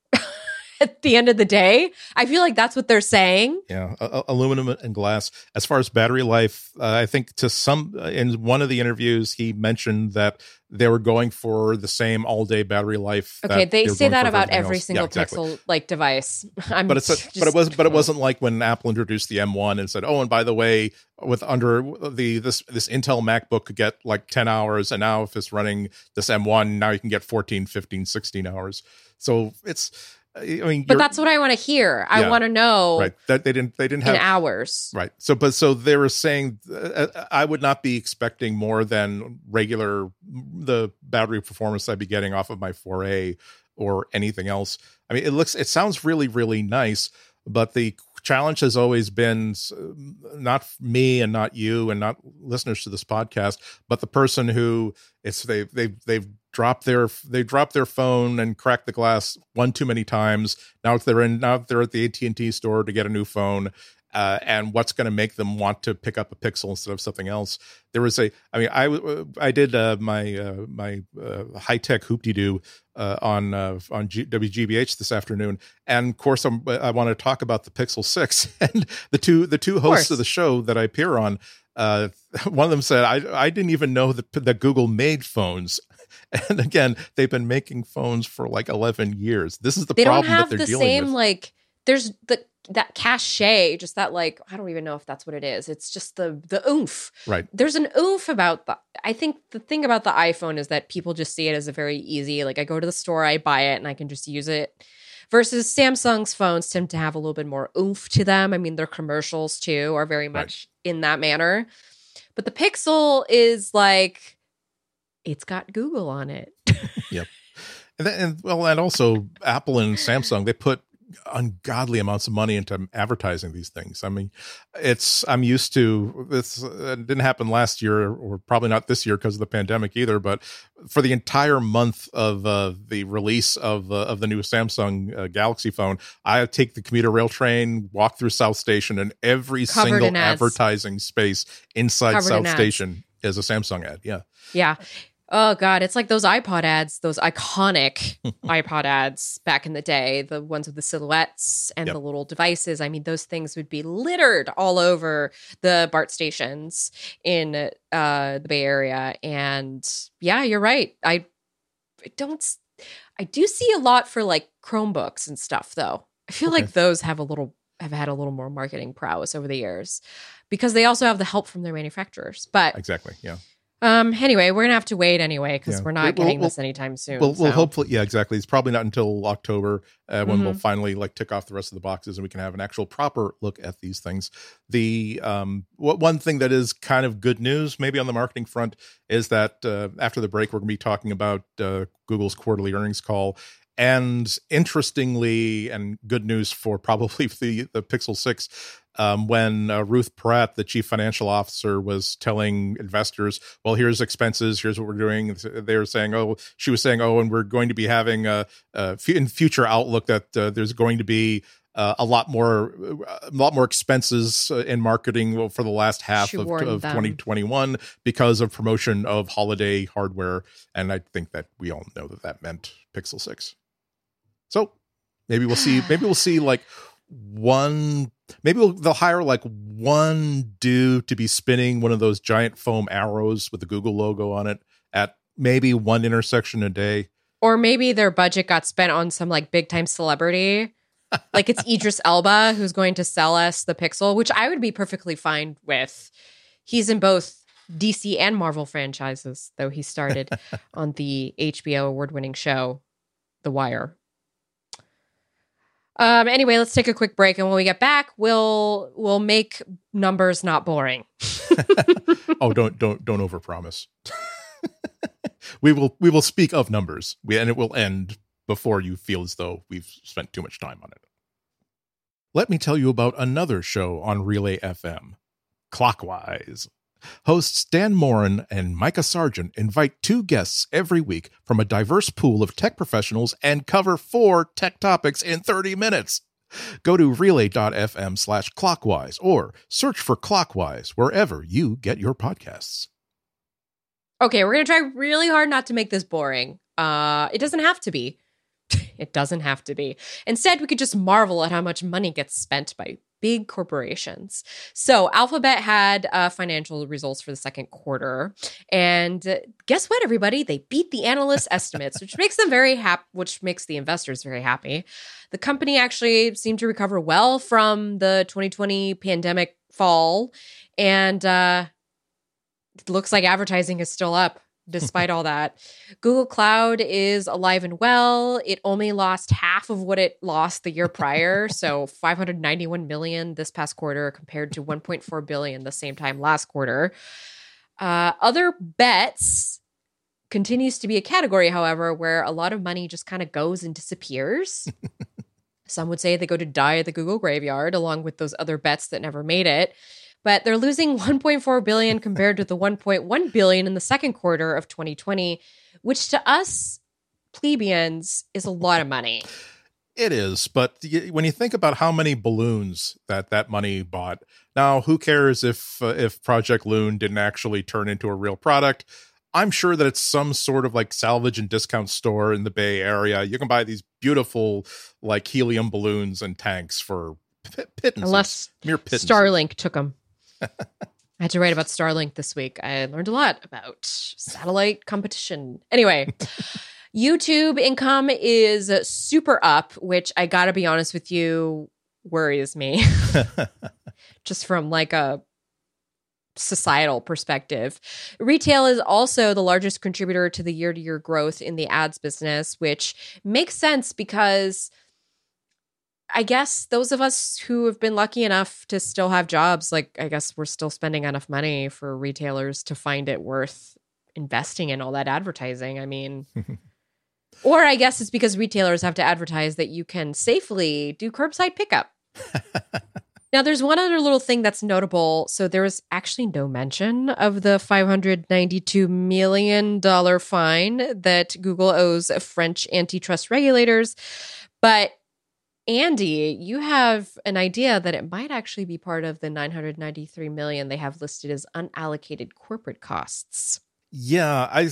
[SPEAKER 1] at the end of the day. I feel like that's what they're saying.
[SPEAKER 2] Yeah, uh, aluminum and glass. As far as battery life, uh, I think to some uh, in one of the interviews he mentioned that they were going for the same all day battery life.
[SPEAKER 1] Okay, they, they say that about every else. single yeah, exactly. Pixel like device.
[SPEAKER 2] I'm but it's a, just, but it was but it wasn't like when Apple introduced the M1 and said, "Oh, and by the way, with under the this this Intel MacBook could get like 10 hours and now if it's running this M1, now you can get 14, 15, 16 hours." So it's I mean,
[SPEAKER 1] but that's what I want to hear. Yeah, I want to know.
[SPEAKER 2] Right. That they didn't. They didn't have
[SPEAKER 1] hours.
[SPEAKER 2] Right. So, but so they were saying, uh, I would not be expecting more than regular the battery performance I'd be getting off of my 4A or anything else. I mean, it looks, it sounds really, really nice, but the challenge has always been not me and not you and not listeners to this podcast, but the person who it's they they they've dropped their they dropped their phone and cracked the glass one too many times. Now they're in now they're at the AT and T store to get a new phone. Uh, and what's going to make them want to pick up a pixel instead of something else. There was a, I mean, I I did uh, my uh, my uh, high tech hoopty doo uh, on uh, on G- WGBH this afternoon, and of course I'm, i want to talk about the Pixel Six and the two the two hosts of, of the show that I appear on. one of them said, "I I didn't even know that that Google made phones." And again, they've been making phones for like 11 years. This is the
[SPEAKER 1] they
[SPEAKER 2] problem that they're
[SPEAKER 1] the
[SPEAKER 2] dealing
[SPEAKER 1] same
[SPEAKER 2] with.
[SPEAKER 1] like there's the that cachet, just that like I don't even know if that's what it is. It's just the the oomph.
[SPEAKER 2] Right.
[SPEAKER 1] There's an oomph about the. I think the thing about the iPhone is that people just see it as a very easy. Like I go to the store, I buy it, and I can just use it. Versus Samsung's phones tend to have a little bit more oomph to them. I mean, their commercials too are very much right. in that manner. But the Pixel is like, it's got Google on it.
[SPEAKER 2] yep. And, then, and well, and also Apple and Samsung, they put ungodly amounts of money into advertising these things. I mean, it's I'm used to this. It didn't happen last year, or probably not this year because of the pandemic either. But for the entire month of uh, the release of uh, of the new Samsung uh, Galaxy phone, I take the commuter rail train, walk through South Station, and every
[SPEAKER 1] Covered
[SPEAKER 2] single
[SPEAKER 1] in
[SPEAKER 2] advertising space inside
[SPEAKER 1] Covered
[SPEAKER 2] South
[SPEAKER 1] ads.
[SPEAKER 2] Station is a Samsung ad. Yeah,
[SPEAKER 1] Yeah. Oh god, it's like those iPod ads, those iconic iPod ads back in the day, the ones with the silhouettes and
[SPEAKER 2] Yep.
[SPEAKER 1] the little devices. I mean, those things would be littered all over the BART stations in uh, the Bay Area. And yeah, you're right. I, I don't. I do see a lot for like Chromebooks and stuff, though. I feel
[SPEAKER 2] Okay.
[SPEAKER 1] like those have a little have had a little more marketing prowess over the years because they also have the help from their manufacturers. But
[SPEAKER 2] exactly. Yeah.
[SPEAKER 1] Um. Anyway, we're gonna have to wait anyway because
[SPEAKER 2] Yeah.
[SPEAKER 1] we're
[SPEAKER 2] We'll-
[SPEAKER 1] not getting
[SPEAKER 2] we'll-
[SPEAKER 1] this anytime soon.
[SPEAKER 2] Well, well,
[SPEAKER 1] so.
[SPEAKER 2] hopefully, yeah, exactly. It's probably not until October uh, when we'll
[SPEAKER 1] Mhm.
[SPEAKER 2] finally like tick off the rest of the boxes and we can have an actual proper look at these things. The um, what one thing that is kind of good news, maybe on the marketing front, is that uh, after the break we're going to be talking about uh, Google's quarterly earnings call. And interestingly, and good news for probably the the Pixel Six, um, when uh, Ruth Porat, the chief financial officer, was telling investors, "Well, here's expenses. Here's what we're doing." They were saying, "Oh, she was saying, oh, and we're going to be having a, a in future outlook that uh, there's going to be." Uh, a lot more, a lot more expenses uh, in marketing for the last half
[SPEAKER 1] She
[SPEAKER 2] of, of 2021 because of promotion of holiday hardware, and I think that we all know that that meant Pixel Six. So maybe we'll see. Maybe we'll see like one. Maybe we'll, they'll hire like one dude to be spinning one of those giant foam arrows with the Google logo on it at maybe one intersection a day.
[SPEAKER 1] or maybe their budget got spent on some like big time celebrity. like it's Idris Elba who's going to sell us the Pixel, which I would be perfectly fine with. He's in both DC and Marvel franchises, though he started on the HBO award winning show, The Wire. Um, anyway, let's take a quick break, and when we get back, we'll we'll make numbers not boring.
[SPEAKER 2] oh, don't don't don't overpromise. we will we will speak of numbers, we, and it will end before you feel as though we've spent too much time on it. Let me tell you about another show on Relay FM, Clockwise. Hosts Dan Moren and Micah Sargent invite two guests every week from a diverse pool of tech professionals and cover four tech topics in 30 minutes. Go to relay.fm slash clockwise or search for Clockwise wherever you get your podcasts.
[SPEAKER 1] Okay, we're gonna try really hard not to make this boring. Uh, it doesn't have to be. it doesn't have to be. Instead, we could just marvel at how much money gets spent by big corporations. So, Alphabet had uh, financial results for the second quarter, and uh, guess what, everybody? They beat the analyst estimates, which makes them very happy. Which makes the investors very happy. The company actually seemed to recover well from the 2020 pandemic fall, and uh, it looks like advertising is still up despite all that. Google Cloud is alive and well. It only lost half of what it lost the year prior, so 591 million this past quarter compared to 1.4 billion the same time last quarter. Uh, other bets continues to be a category, however, where a lot of money just kind of goes and disappears. Some would say they go to die at the Google graveyard along with those other bets that never made it but they're losing 1.4 billion compared to the 1.1 billion in the second quarter of 2020 which to us plebeians is a lot of money.
[SPEAKER 2] It is, but when you think about how many balloons that that money bought, now who cares if uh, if Project Loon didn't actually turn into a real product? I'm sure that it's some sort of like salvage and discount store in the Bay Area. You can buy these beautiful like helium balloons and tanks for pittance.
[SPEAKER 1] Unless mere. Starlink took them. I had to write about Starlink this week. I learned a lot about satellite competition. Anyway, YouTube income is super up, which I got to be honest with you, worries me. Just from like a societal perspective. Retail is also the largest contributor to the year to year growth in the ads business, which makes sense because I guess those of us who have been lucky enough to still have jobs, like I guess we're still spending enough money for retailers to find it worth investing in all that advertising. I mean, or I guess it's because retailers have to advertise that you can safely do curbside pickup. now, there's one other little thing that's notable. So there was actually no mention of the $592 million fine that Google owes French antitrust regulators. But Andy, you have an idea that it might actually be part of the 993 million they have listed as unallocated corporate costs.
[SPEAKER 2] Yeah, I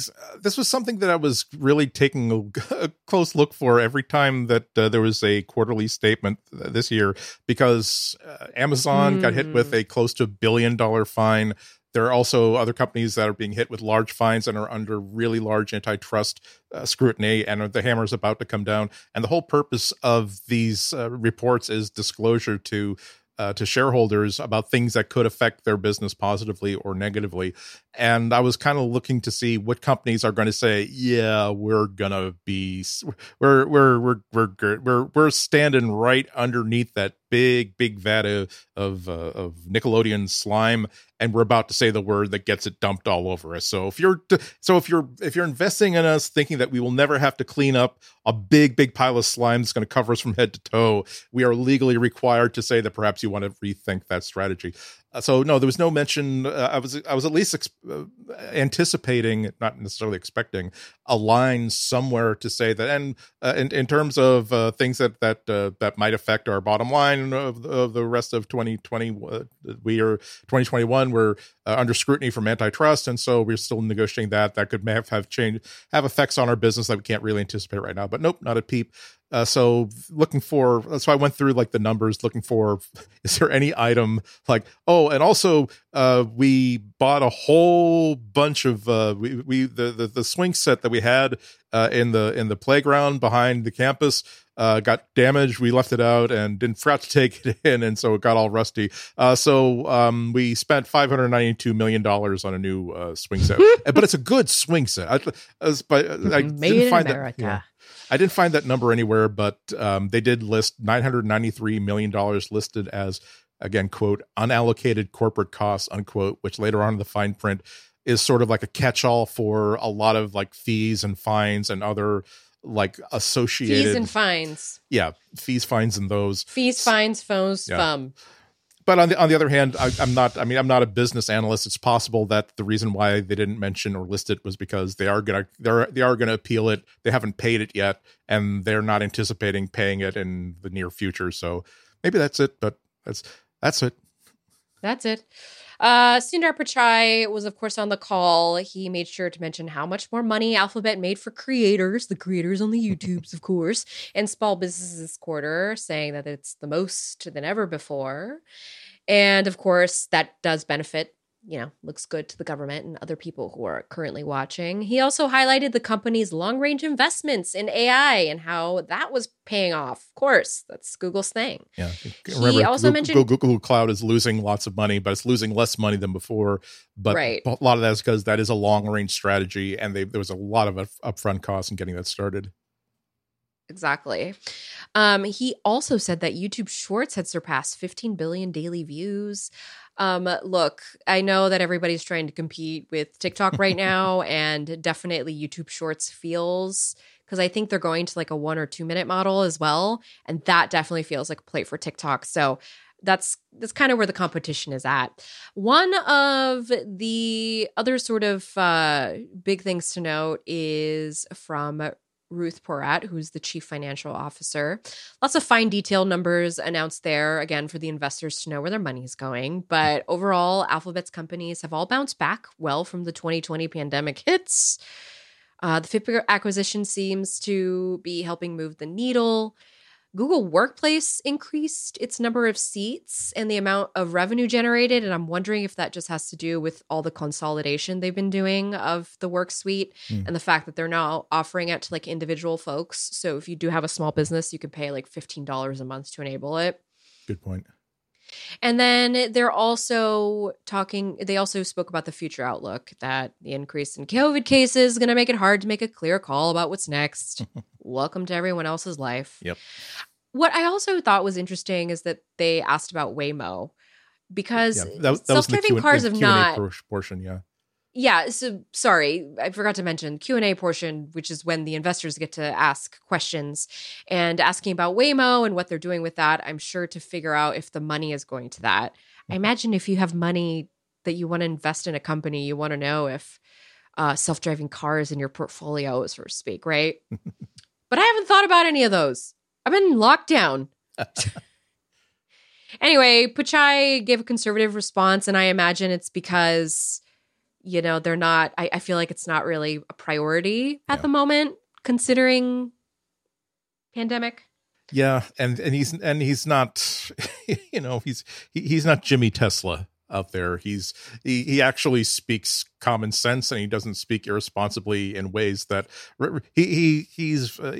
[SPEAKER 2] this was something that I was really taking a, a close look for every time that uh, there was a quarterly statement this year because uh, Amazon mm. got hit with hmm. a close to billion dollar fine there are also other companies that are being hit with large fines and are under really large antitrust uh, scrutiny, and the hammer is about to come down. And the whole purpose of these uh, reports is disclosure to uh, to shareholders about things that could affect their business positively or negatively. And I was kind of looking to see what companies are going to say, "Yeah, we're gonna be, we're we're we're we're we're we're standing right underneath that big big vat of of, uh, of Nickelodeon slime, and we're about to say the word that gets it dumped all over us. So if you're so if you're if you're investing in us thinking that we will never have to clean up a big big pile of slime that's going to cover us from head to toe, we are legally required to say that perhaps you want to rethink that strategy. Uh, so no, there was no mention. Uh, I was I was at least ex- uh, anticipating, not necessarily expecting, a line somewhere to say that. And uh, in in terms of uh, things that that uh, that might affect our bottom line of, of the rest of 2020, we are 2021. We're under scrutiny from antitrust, and so we're still negotiating that. That could have have change have effects on our business that we can't really anticipate right now. But nope, not a peep. Uh, so looking for so I went through like the numbers looking for is there any item like oh and also uh, we bought a whole bunch of uh, we, we the, the, the swing set that we had uh, in the in the playground behind the campus uh, got damaged we left it out and didn't forgot to take it in and so it got all rusty uh, so um, we spent 592 million dollars on a new swing set but it's a good swing set I, but I
[SPEAKER 1] Made didn't find America. that yeah.
[SPEAKER 2] I didn't find that number anywhere, but um, they did list $993 million listed as, again, quote, unallocated corporate costs, unquote, which later on in the fine print is sort of like a catch all for a lot of like fees and fines and other like associated
[SPEAKER 1] fees and fines.
[SPEAKER 2] Yeah, fees, fines, and those
[SPEAKER 1] fees, fines, phones, yeah. fum
[SPEAKER 2] but on the on the other hand, I, am not. I mean, I'm not a business analyst. It's possible that the reason why they didn't mention or list it was because they are gonna they're they are gonna appeal it. They haven't paid it yet, and they're not anticipating paying it in the near future. So maybe that's it. But that's that's it.
[SPEAKER 1] That's it. Uh, Sundar Pichai was, of course, on the call. He made sure to mention how much more money Alphabet made for creators, the creators on the YouTubes, of course, and small businesses this quarter, saying that it's the most than ever before. And of course, that does benefit you know, looks good to the government and other people who are currently watching. He also highlighted the company's long range investments in AI and how that was paying off. Of course, that's Google's thing.
[SPEAKER 2] Yeah. Remember, he also Google, mentioned Google Cloud is losing lots of money, but it's losing less money than before. But right. a lot of that is because that is a long range strategy and they, there was a lot of upfront costs in getting that started.
[SPEAKER 1] Exactly. Um, he also said that YouTube Shorts had surpassed 15 billion daily views. Um, look, I know that everybody's trying to compete with TikTok right now, and definitely YouTube Shorts feels because I think they're going to like a one or two minute model as well. And that definitely feels like a play for TikTok. So that's that's kind of where the competition is at. One of the other sort of uh, big things to note is from Ruth Porat, who's the chief financial officer. Lots of fine detail numbers announced there, again, for the investors to know where their money is going. But overall, Alphabet's companies have all bounced back well from the 2020 pandemic hits. Uh, the Fitbit acquisition seems to be helping move the needle. Google Workplace increased its number of seats and the amount of revenue generated. And I'm wondering if that just has to do with all the consolidation they've been doing of the work suite mm. and the fact that they're now offering it to like individual folks. So if you do have a small business, you can pay like $15 a month to enable it.
[SPEAKER 2] Good point.
[SPEAKER 1] And then they're also talking, they also spoke about the future outlook that the increase in COVID cases is going to make it hard to make a clear call about what's next. Welcome to everyone else's life.
[SPEAKER 2] Yep.
[SPEAKER 1] What I also thought was interesting is that they asked about Waymo because yeah, that, that self-driving cars have not
[SPEAKER 2] portion, yeah
[SPEAKER 1] yeah so sorry i forgot to mention q&a portion which is when the investors get to ask questions and asking about waymo and what they're doing with that i'm sure to figure out if the money is going to that. I mm-hmm. imagine if you have money that you want to invest in a company you want to know if uh, self-driving cars in your portfolio so to speak right? But i haven't thought about any of those. I've been locked down anyway pichai gave a conservative response and i imagine it's because you know they're not I, I feel like it's not really a priority at yeah. the moment considering pandemic
[SPEAKER 2] yeah and and he's and he's not you know he's he, he's not jimmy tesla out there he's he, he actually speaks common sense and he doesn't speak irresponsibly in ways that he, he he's uh,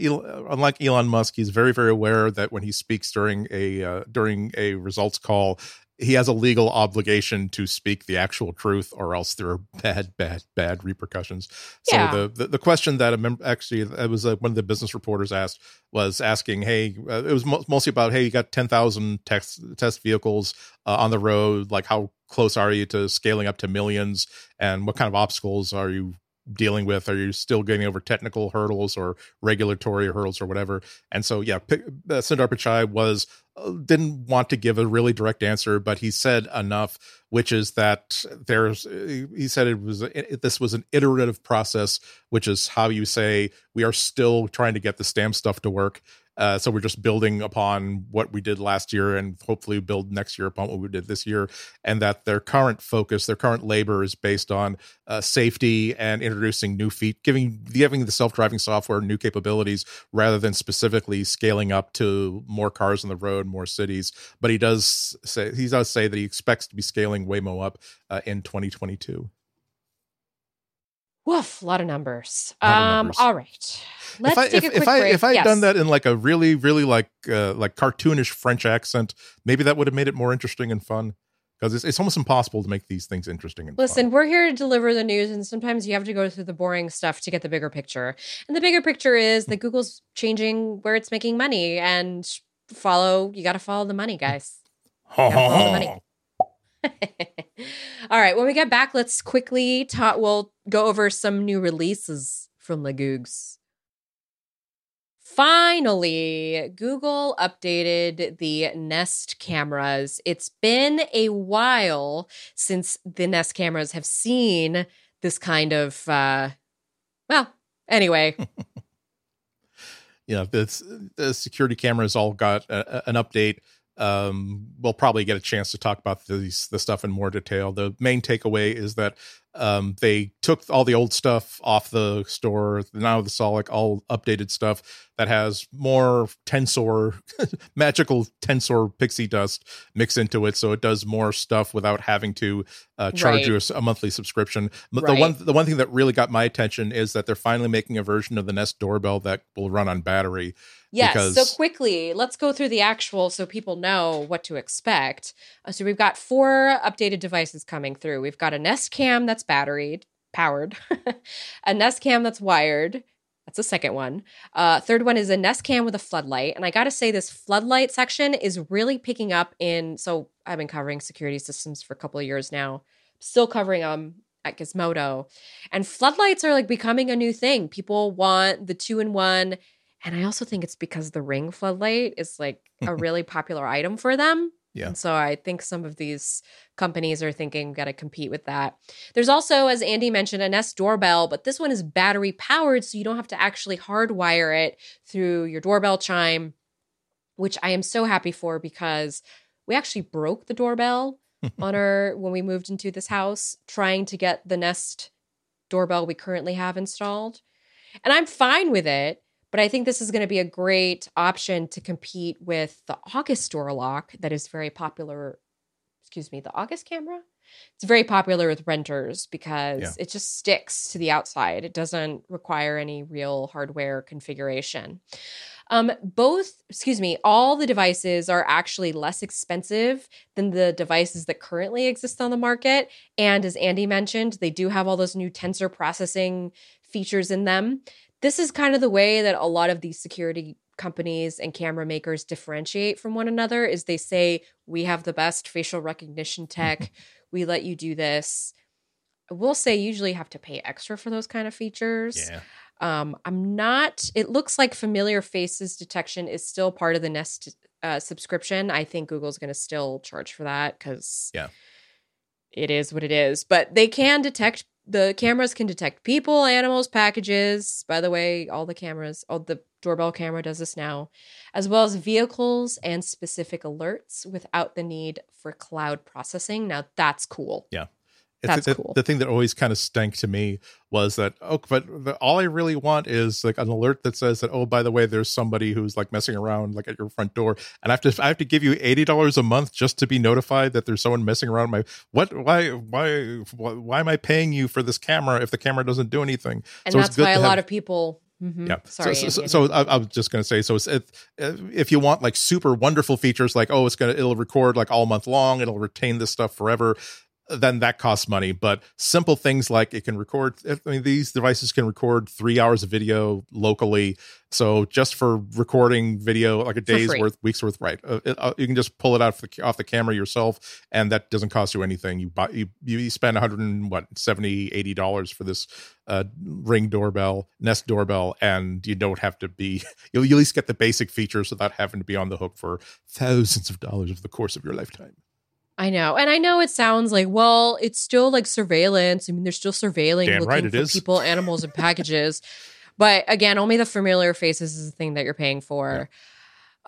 [SPEAKER 2] unlike elon musk he's very very aware that when he speaks during a uh, during a results call he has a legal obligation to speak the actual truth or else there are bad bad bad repercussions. Yeah. so the, the, the question that a member actually it was uh, one of the business reporters asked was asking hey uh, it was mo- mostly about hey you got 10,000 test test vehicles uh, on the road. Like how close are you to scaling up to millions? And what kind of obstacles are you dealing with? Are you still getting over technical hurdles or regulatory hurdles or whatever? And so, yeah, P- uh, Sundar Pichai was uh, didn't want to give a really direct answer, but he said enough, which is that there's. Uh, he said it was it, this was an iterative process, which is how you say we are still trying to get the stamp stuff to work. Uh, so we're just building upon what we did last year and hopefully build next year upon what we did this year. And that their current focus, their current labor is based on uh, safety and introducing new feet, giving giving the self driving software new capabilities rather than specifically scaling up to more cars on the road, more cities. But he does say he does say that he expects to be scaling Waymo up uh, in 2022.
[SPEAKER 1] Woof, a lot of numbers. Of um. All right. Let's if I, take if, a quick
[SPEAKER 2] if I,
[SPEAKER 1] break.
[SPEAKER 2] If I had yes. done that in like a really, really like uh, like cartoonish French accent, maybe that would have made it more interesting and fun. Because it's, it's almost impossible to make these things interesting and
[SPEAKER 1] Listen,
[SPEAKER 2] fun.
[SPEAKER 1] we're here to deliver the news, and sometimes you have to go through the boring stuff to get the bigger picture. And the bigger picture is that Google's changing where it's making money, and follow. You got to follow the money, guys. follow the money. All right. When we get back, let's quickly talk. We'll go over some new releases from the Googs. Finally, Google updated the Nest cameras. It's been a while since the Nest cameras have seen this kind of, uh, well, anyway.
[SPEAKER 2] yeah, the, the security cameras all got a, an update um, we'll probably get a chance to talk about these the stuff in more detail. The main takeaway is that um, they took all the old stuff off the store. Now all like all updated stuff that has more tensor, magical tensor pixie dust mixed into it, so it does more stuff without having to uh, charge right. you a, a, monthly subscription. The one the one thing that really got my attention is that they're finally making a version of the Nest doorbell that will run on battery.
[SPEAKER 1] Yes. Because... So quickly, let's go through the actual so people know what to expect. Uh, so we've got four updated devices coming through. We've got a Nest Cam that's battery powered, a Nest Cam that's wired. That's the second one. Uh, third one is a Nest Cam with a floodlight. And I got to say, this floodlight section is really picking up in. So I've been covering security systems for a couple of years now, still covering them at Gizmodo. And floodlights are like becoming a new thing. People want the two in one and I also think it's because the ring floodlight is like a really popular item for them.
[SPEAKER 2] Yeah.
[SPEAKER 1] And so I think some of these companies are thinking got to compete with that. There's also, as Andy mentioned, a Nest doorbell, but this one is battery powered, so you don't have to actually hardwire it through your doorbell chime, which I am so happy for because we actually broke the doorbell on our when we moved into this house trying to get the Nest doorbell we currently have installed. And I'm fine with it, but I think this is going to be a great option to compete with the August door lock that is very popular. Excuse me, the August camera? It's very popular with renters because yeah. it just sticks to the outside. It doesn't require any real hardware configuration. Um, both, excuse me, all the devices are actually less expensive than the devices that currently exist on the market. And as Andy mentioned, they do have all those new tensor processing features in them. This is kind of the way that a lot of these security companies and camera makers differentiate from one another is they say we have the best facial recognition tech we let you do this We'll say usually have to pay extra for those kind of features
[SPEAKER 2] yeah
[SPEAKER 1] um, I'm not, it looks like familiar faces detection is still part of the Nest uh, subscription. I think Google's going to still charge for that because
[SPEAKER 2] yeah.
[SPEAKER 1] it is what it is. But they can detect, the cameras can detect people, animals, packages. By the way, all the cameras, all the doorbell camera does this now, as well as vehicles and specific alerts without the need for cloud processing. Now that's cool.
[SPEAKER 2] Yeah.
[SPEAKER 1] That's
[SPEAKER 2] the,
[SPEAKER 1] cool.
[SPEAKER 2] The thing that always kind of stank to me was that oh, but the, all I really want is like an alert that says that oh, by the way, there's somebody who's like messing around like at your front door, and I have to I have to give you eighty dollars a month just to be notified that there's someone messing around my what why why why am I paying you for this camera if the camera doesn't do anything?
[SPEAKER 1] And so that's why a have, lot of people
[SPEAKER 2] Mm-hmm. Yeah. Sorry. So, so, so, I, I, was just going to say, so if, if you want like super wonderful features, like oh, it's gonna it'll record like all month long, it'll retain this stuff forever then that costs money. But simple things like it can record, I mean, these devices can record three hours of video locally. So just for recording video, like a day's worth, week's worth, right? Uh, it, uh, you can just pull it out the, off the camera yourself, and that doesn't cost you anything. You buy, you, you spend 100 and what 70 80 dollars for this uh, ring doorbell, Nest doorbell, and you don't have to be. You'll, you'll at least get the basic features without having to be on the hook for thousands of dollars over the course of your lifetime.
[SPEAKER 1] I know. And I know it sounds like, well, it's still like surveillance. I mean, they're still surveilling
[SPEAKER 2] Damn
[SPEAKER 1] looking
[SPEAKER 2] right
[SPEAKER 1] for
[SPEAKER 2] is.
[SPEAKER 1] people, animals, and packages. but again, only the familiar faces is the thing that you're paying for.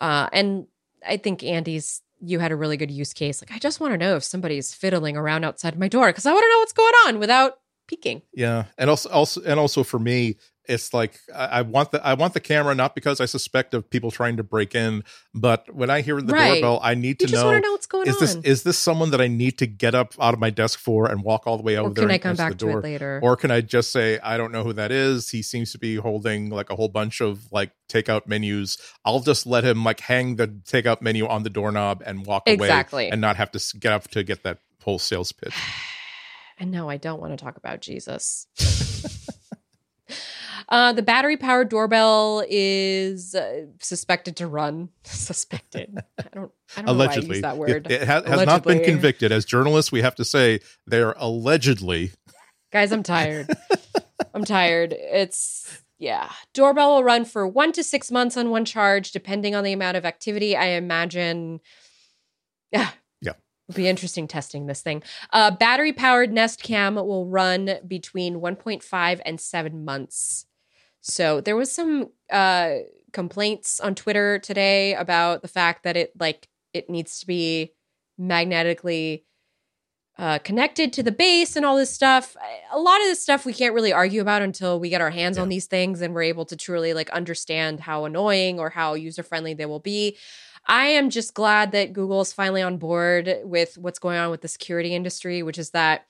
[SPEAKER 1] Yeah. Uh, and I think Andy's you had a really good use case. Like, I just want to know if somebody's fiddling around outside my door because I want to know what's going on without peeking.
[SPEAKER 2] Yeah, and also, also, and also for me, it's like I, want the I want the camera not because I suspect of people trying to break in, but when I hear the right. doorbell, I need to
[SPEAKER 1] you
[SPEAKER 2] know,
[SPEAKER 1] know what's going
[SPEAKER 2] is
[SPEAKER 1] on.
[SPEAKER 2] this is this someone that I need to get up out of my desk for and walk all the way over
[SPEAKER 1] or
[SPEAKER 2] there?
[SPEAKER 1] Can I come
[SPEAKER 2] back
[SPEAKER 1] to it later?
[SPEAKER 2] Or can I just say I don't know who that is? He seems to be holding like a whole bunch of like takeout menus. I'll just let him like hang the takeout menu on the doorknob and walk
[SPEAKER 1] exactly.
[SPEAKER 2] away and not have to get up to get that whole sales pitch.
[SPEAKER 1] And no, I don't want to talk about Jesus. Uh, the battery powered doorbell is uh, suspected to run. suspected. I don't. I don't
[SPEAKER 2] allegedly.
[SPEAKER 1] that word.
[SPEAKER 2] It, it has, has not been convicted. As journalists, we have to say they're allegedly.
[SPEAKER 1] Guys, I'm tired. I'm tired. It's yeah. Doorbell will run for one to six months on one charge, depending on the amount of activity. I imagine. Yeah, Yeah. It'll be interesting testing this thing. Uh, battery powered Nest Cam will run between 1.5 and 7 months. So there was some uh, complaints on Twitter today about the fact that it like it needs to be magnetically uh, connected to the base and all this stuff. A lot of this stuff we can't really argue about until we get our hands yeah. on these things and we're able to truly like understand how annoying or how user friendly they will be. I am just glad that Google is finally on board with what's going on with the security industry, which is that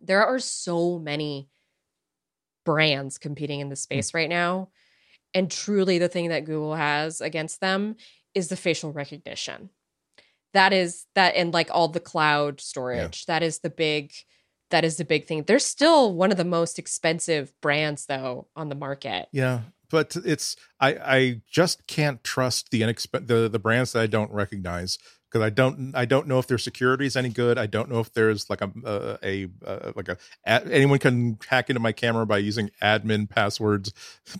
[SPEAKER 1] there are so many brands competing in the hmm. space right now. And truly, the thing that Google has against them is the facial recognition. That is that, and like all the cloud storage. Yeah. That is the big, that is the big thing. They're still one of the most expensive brands, though, on the market.
[SPEAKER 2] Yeah, but it's I I just can't trust the inexp- the the brands that I don't recognize because I don't I don't know if their security is any good. I don't know if there's like a a, a, a like a, a, anyone can hack into my camera by using admin passwords,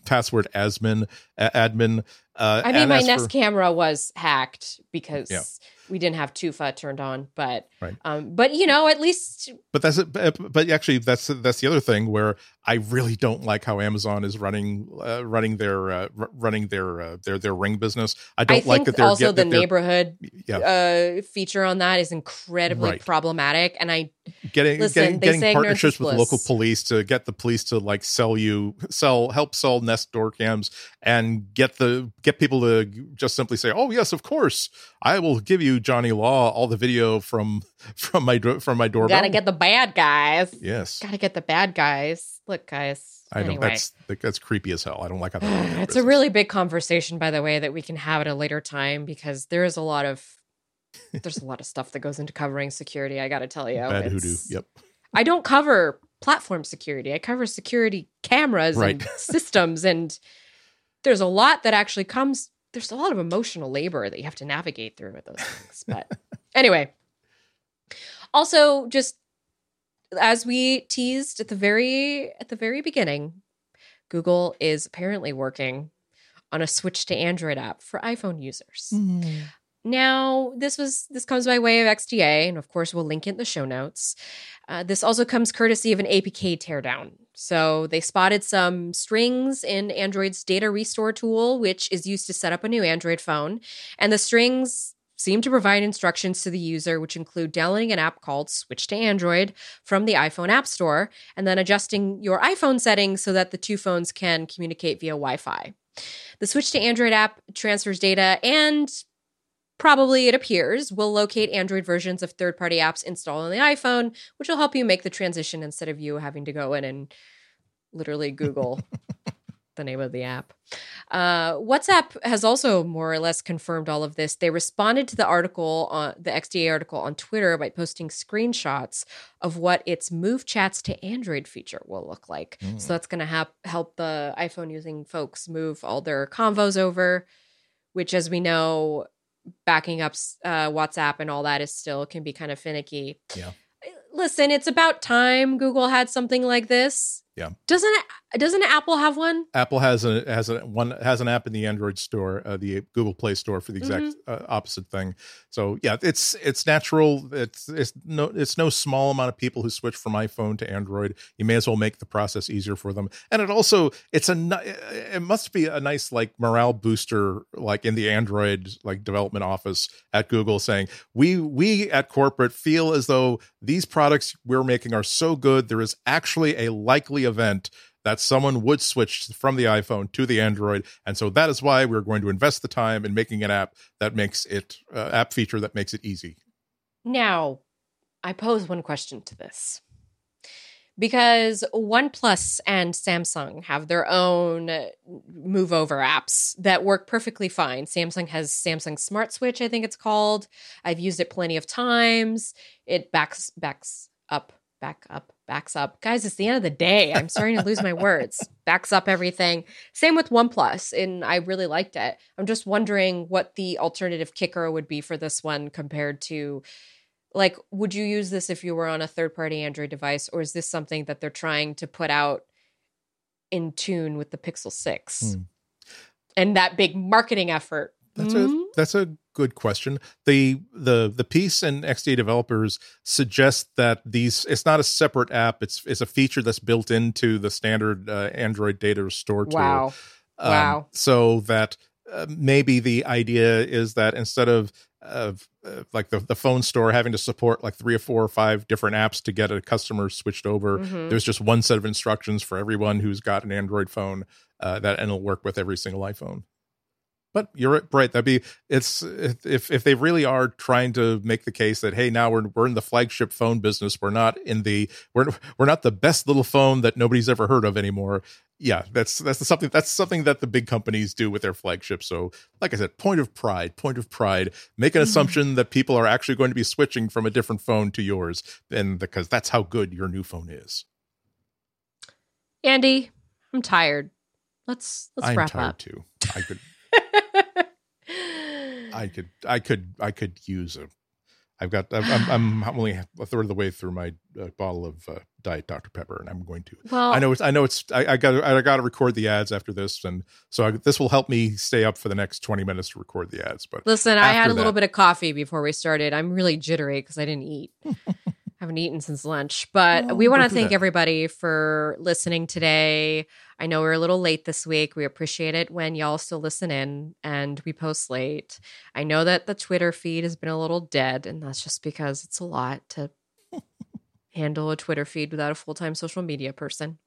[SPEAKER 2] password admin admin. Uh,
[SPEAKER 1] I mean, my Nest
[SPEAKER 2] for-
[SPEAKER 1] camera was hacked because
[SPEAKER 2] Yeah.
[SPEAKER 1] we didn't have 2FA turned on, but
[SPEAKER 2] Right.
[SPEAKER 1] um, but you know, at least
[SPEAKER 2] but that's it. But, actually, that's that's the other thing where I really don't like how Amazon is running uh, running their uh, running their uh, their their ring business. I
[SPEAKER 1] I
[SPEAKER 2] don't
[SPEAKER 1] think
[SPEAKER 2] like that they're
[SPEAKER 1] also
[SPEAKER 2] get-
[SPEAKER 1] the neighborhood
[SPEAKER 2] yeah
[SPEAKER 1] uh, feature on that is incredibly
[SPEAKER 2] Right.
[SPEAKER 1] problematic, and I
[SPEAKER 2] getting
[SPEAKER 1] Listen,
[SPEAKER 2] getting, getting partnerships with
[SPEAKER 1] bliss.
[SPEAKER 2] local police to get the police to like sell you sell help sell Nest door cams and get the get people to just simply say, "Oh yes, of course, I will give you Johnny Law all the video from from my from my doorbell."
[SPEAKER 1] gotta get the bad guys.
[SPEAKER 2] yes.
[SPEAKER 1] Gotta get the bad guys. Look, guys.
[SPEAKER 2] I know
[SPEAKER 1] anyway.
[SPEAKER 2] that's that's creepy as hell. I don't like how they run their
[SPEAKER 1] it's a really big conversation, by the way, that we can have at a later time because there is a lot of there's a lot of stuff that goes into covering security. I got to tell you,
[SPEAKER 2] bad hoodoo. Yep.
[SPEAKER 1] I don't cover platform security. I cover security cameras and systems, and there's a lot that actually comes. There's a lot of emotional labor that you have to navigate through with those things. But anyway, also just as we teased at the very at the very beginning, Google is apparently working on a switch to Android app for iPhone users. Mm. Now, this was this comes by way of XDA, and of course, we'll link it in the show notes. Uh, this also comes courtesy of an APK teardown. So they spotted some strings in Android's data restore tool, which is used to set up a new Android phone, and the strings seem to provide instructions to the user, which include downloading an app called Switch to Android from the iPhone App Store, and then adjusting your iPhone settings so that the two phones can communicate via Wi Fi. The Switch to Android app transfers data and probably it appears will locate Android versions of third party apps installed on the iPhone, which will help you make the transition instead of you having to go in and literally Google the name of the app. Uh, WhatsApp has also more or less confirmed all of this. They responded to the article on the XDA article on Twitter by posting screenshots of what its Move Chats to Android feature will look like.
[SPEAKER 2] Mm.
[SPEAKER 1] So that's going to hap- help the iPhone using folks move all their convos over, which, as we know, backing up uh, WhatsApp and all that is still can be kind of finicky.
[SPEAKER 2] Yeah.
[SPEAKER 1] Listen, it's about time Google had something like this.
[SPEAKER 2] Yeah.
[SPEAKER 1] Doesn't doesn't Apple have one?
[SPEAKER 2] Apple has a has a one has an app in the Android store, uh, the Google Play Store for the exact
[SPEAKER 1] Mm-hmm.
[SPEAKER 2] uh, opposite thing. So yeah, it's it's natural. It's it's no it's no small amount of people who switch from iPhone to Android. You may as well make the process easier for them. And it also it's a it must be a nice like morale booster like in the Android like development office at Google saying we we at corporate feel as though these products we're making are so good there is actually a likely event that someone would switch from the iPhone to the Android, and so that is why we're going to invest the time in making an app that makes it uh, app feature that makes it easy.
[SPEAKER 1] Now, I pose one question to this. Because OnePlus and Samsung have their own move over apps that work perfectly fine. Samsung has Samsung Smart Switch, I think it's called. I've used it plenty of times. It backs backs up, back up, backs up. Guys, it's the end of the day. I'm starting to lose my words. Backs up everything. Same with OnePlus, and I really liked it. I'm just wondering what the alternative kicker would be for this one compared to like would you use this if you were on a third party android device or is this something that they're trying to put out in tune with the pixel 6
[SPEAKER 2] Hmm.
[SPEAKER 1] and that big marketing effort
[SPEAKER 2] That's
[SPEAKER 1] Hmm?
[SPEAKER 2] a that's a good question. The the the piece and XDA developers suggest that these it's not a separate app. It's it's a feature that's built into the standard uh, Android data store tool.
[SPEAKER 1] wow
[SPEAKER 2] Um,
[SPEAKER 1] Wow.
[SPEAKER 2] So that uh, maybe the idea is that instead of of uh, like the, the phone store having to support like three or four or five different apps to get a customer switched over,
[SPEAKER 1] Mhm.
[SPEAKER 2] there's just one set of instructions for everyone who's got an Android phone uh, that and it'll work with every single iPhone. But you're right. That'd be it's if if they really are trying to make the case that hey now we're we're in the flagship phone business we're not in the we're we're not the best little phone that nobody's ever heard of anymore. Yeah, that's that's something that's something that the big companies do with their flagship. So like I said, point of pride, point of pride. Make an
[SPEAKER 1] Mhm.
[SPEAKER 2] assumption that people are actually going to be switching from a different phone to yours, and because that's how good your new phone is.
[SPEAKER 1] andy i'm tired let's let's
[SPEAKER 2] I'm
[SPEAKER 1] wrap
[SPEAKER 2] tired
[SPEAKER 1] up
[SPEAKER 2] too. I could I could I could I could use a I've got I'm, I'm only a third of the way through my uh, bottle of uh, Diet Dr Pepper, and I'm going to. Well, I know it's I know it's I, I got I got to record the ads after this, and so I, this will help me stay up for the next 20 minutes to record the ads. But
[SPEAKER 1] listen, I had a little bit of coffee before we started. I'm really jittery because I didn't eat. haven't eaten since lunch, but we want to thank that. everybody for listening today. I know we're a little late this week. We appreciate it when y'all still listen in and we post late. I know that the Twitter feed has been a little dead, and that's just because it's a lot to handle a Twitter feed without a full time social media person.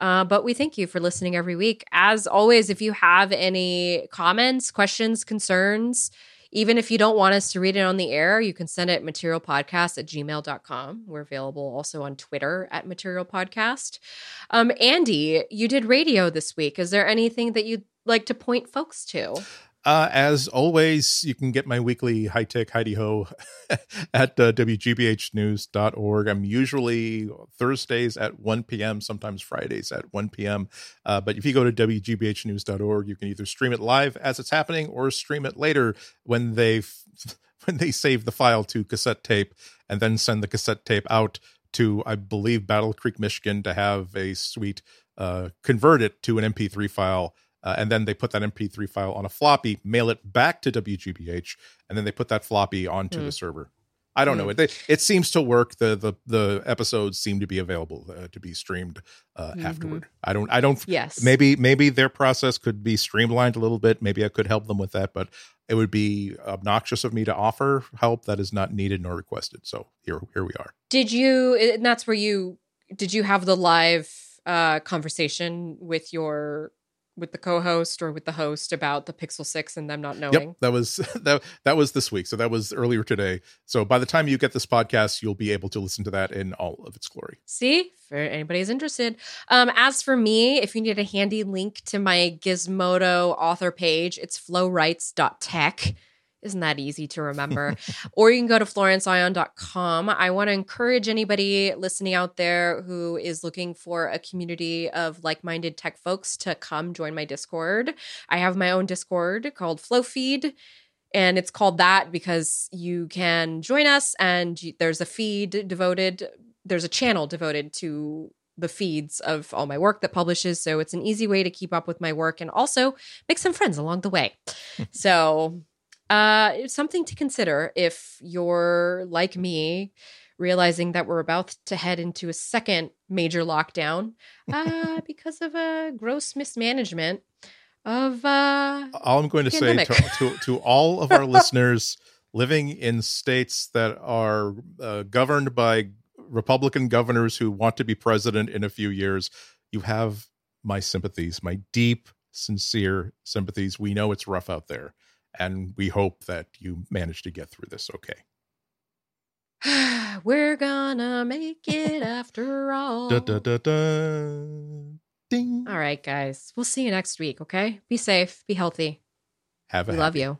[SPEAKER 1] Uh, but we thank you for listening every week. As always, if you have any comments, questions, concerns, even if you don't want us to read it on the air, you can send it materialpodcast at gmail.com. We're available also on Twitter at materialpodcast. Um, Andy, you did radio this week. Is there anything that you'd like to point folks to?
[SPEAKER 2] Uh, as always, you can get my weekly high tech Heidi Ho at uh, WGBHnews.org. I'm usually Thursdays at 1 p.m., sometimes Fridays at 1 p.m. Uh, but if you go to WGBHnews.org, you can either stream it live as it's happening or stream it later when they when they save the file to cassette tape and then send the cassette tape out to, I believe, Battle Creek, Michigan to have a suite uh, convert it to an MP3 file uh, and then they put that MP3 file on a floppy, mail it back to WGBH, and then they put that floppy onto mm. the hmm. server. I don't mm. know. It, it seems to work. The the the episodes seem to be available uh, to be streamed uh, mm-hmm. afterward. I don't. I don't.
[SPEAKER 1] Yes.
[SPEAKER 2] Maybe maybe their process could be streamlined a little bit. Maybe I could help them with that, but it would be obnoxious of me to offer help that is not needed nor requested. So here here we are.
[SPEAKER 1] Did you? And that's where you did you have the live uh, conversation with your with the co-host or with the host about the Pixel 6 and them not knowing. Yep,
[SPEAKER 2] that was that that was this week. So that was earlier today. So by the time you get this podcast, you'll be able to listen to that in all of its glory.
[SPEAKER 1] See? For anybody who's interested. Um, as for me, if you need a handy link to my Gizmodo author page, it's flowrights.tech. Isn't that easy to remember? or you can go to florenceion.com. I want to encourage anybody listening out there who is looking for a community of like minded tech folks to come join my Discord. I have my own Discord called FlowFeed. And it's called that because you can join us, and there's a feed devoted, there's a channel devoted to the feeds of all my work that publishes. So it's an easy way to keep up with my work and also make some friends along the way. so uh, it's something to consider if you're like me, realizing that we're about to head into a second major lockdown uh, because of a gross mismanagement of. Uh,
[SPEAKER 2] all I'm going to pandemic. say to, to, to all of our listeners living in states that are uh, governed by Republican governors who want to be president in a few years, you have my sympathies, my deep, sincere sympathies. We know it's rough out there and we hope that you manage to get through this okay.
[SPEAKER 1] We're gonna make it after all. Da, da, da, Ding. All right, guys. We'll see you next week, okay? Be safe, be healthy.
[SPEAKER 2] Have a
[SPEAKER 1] we love you.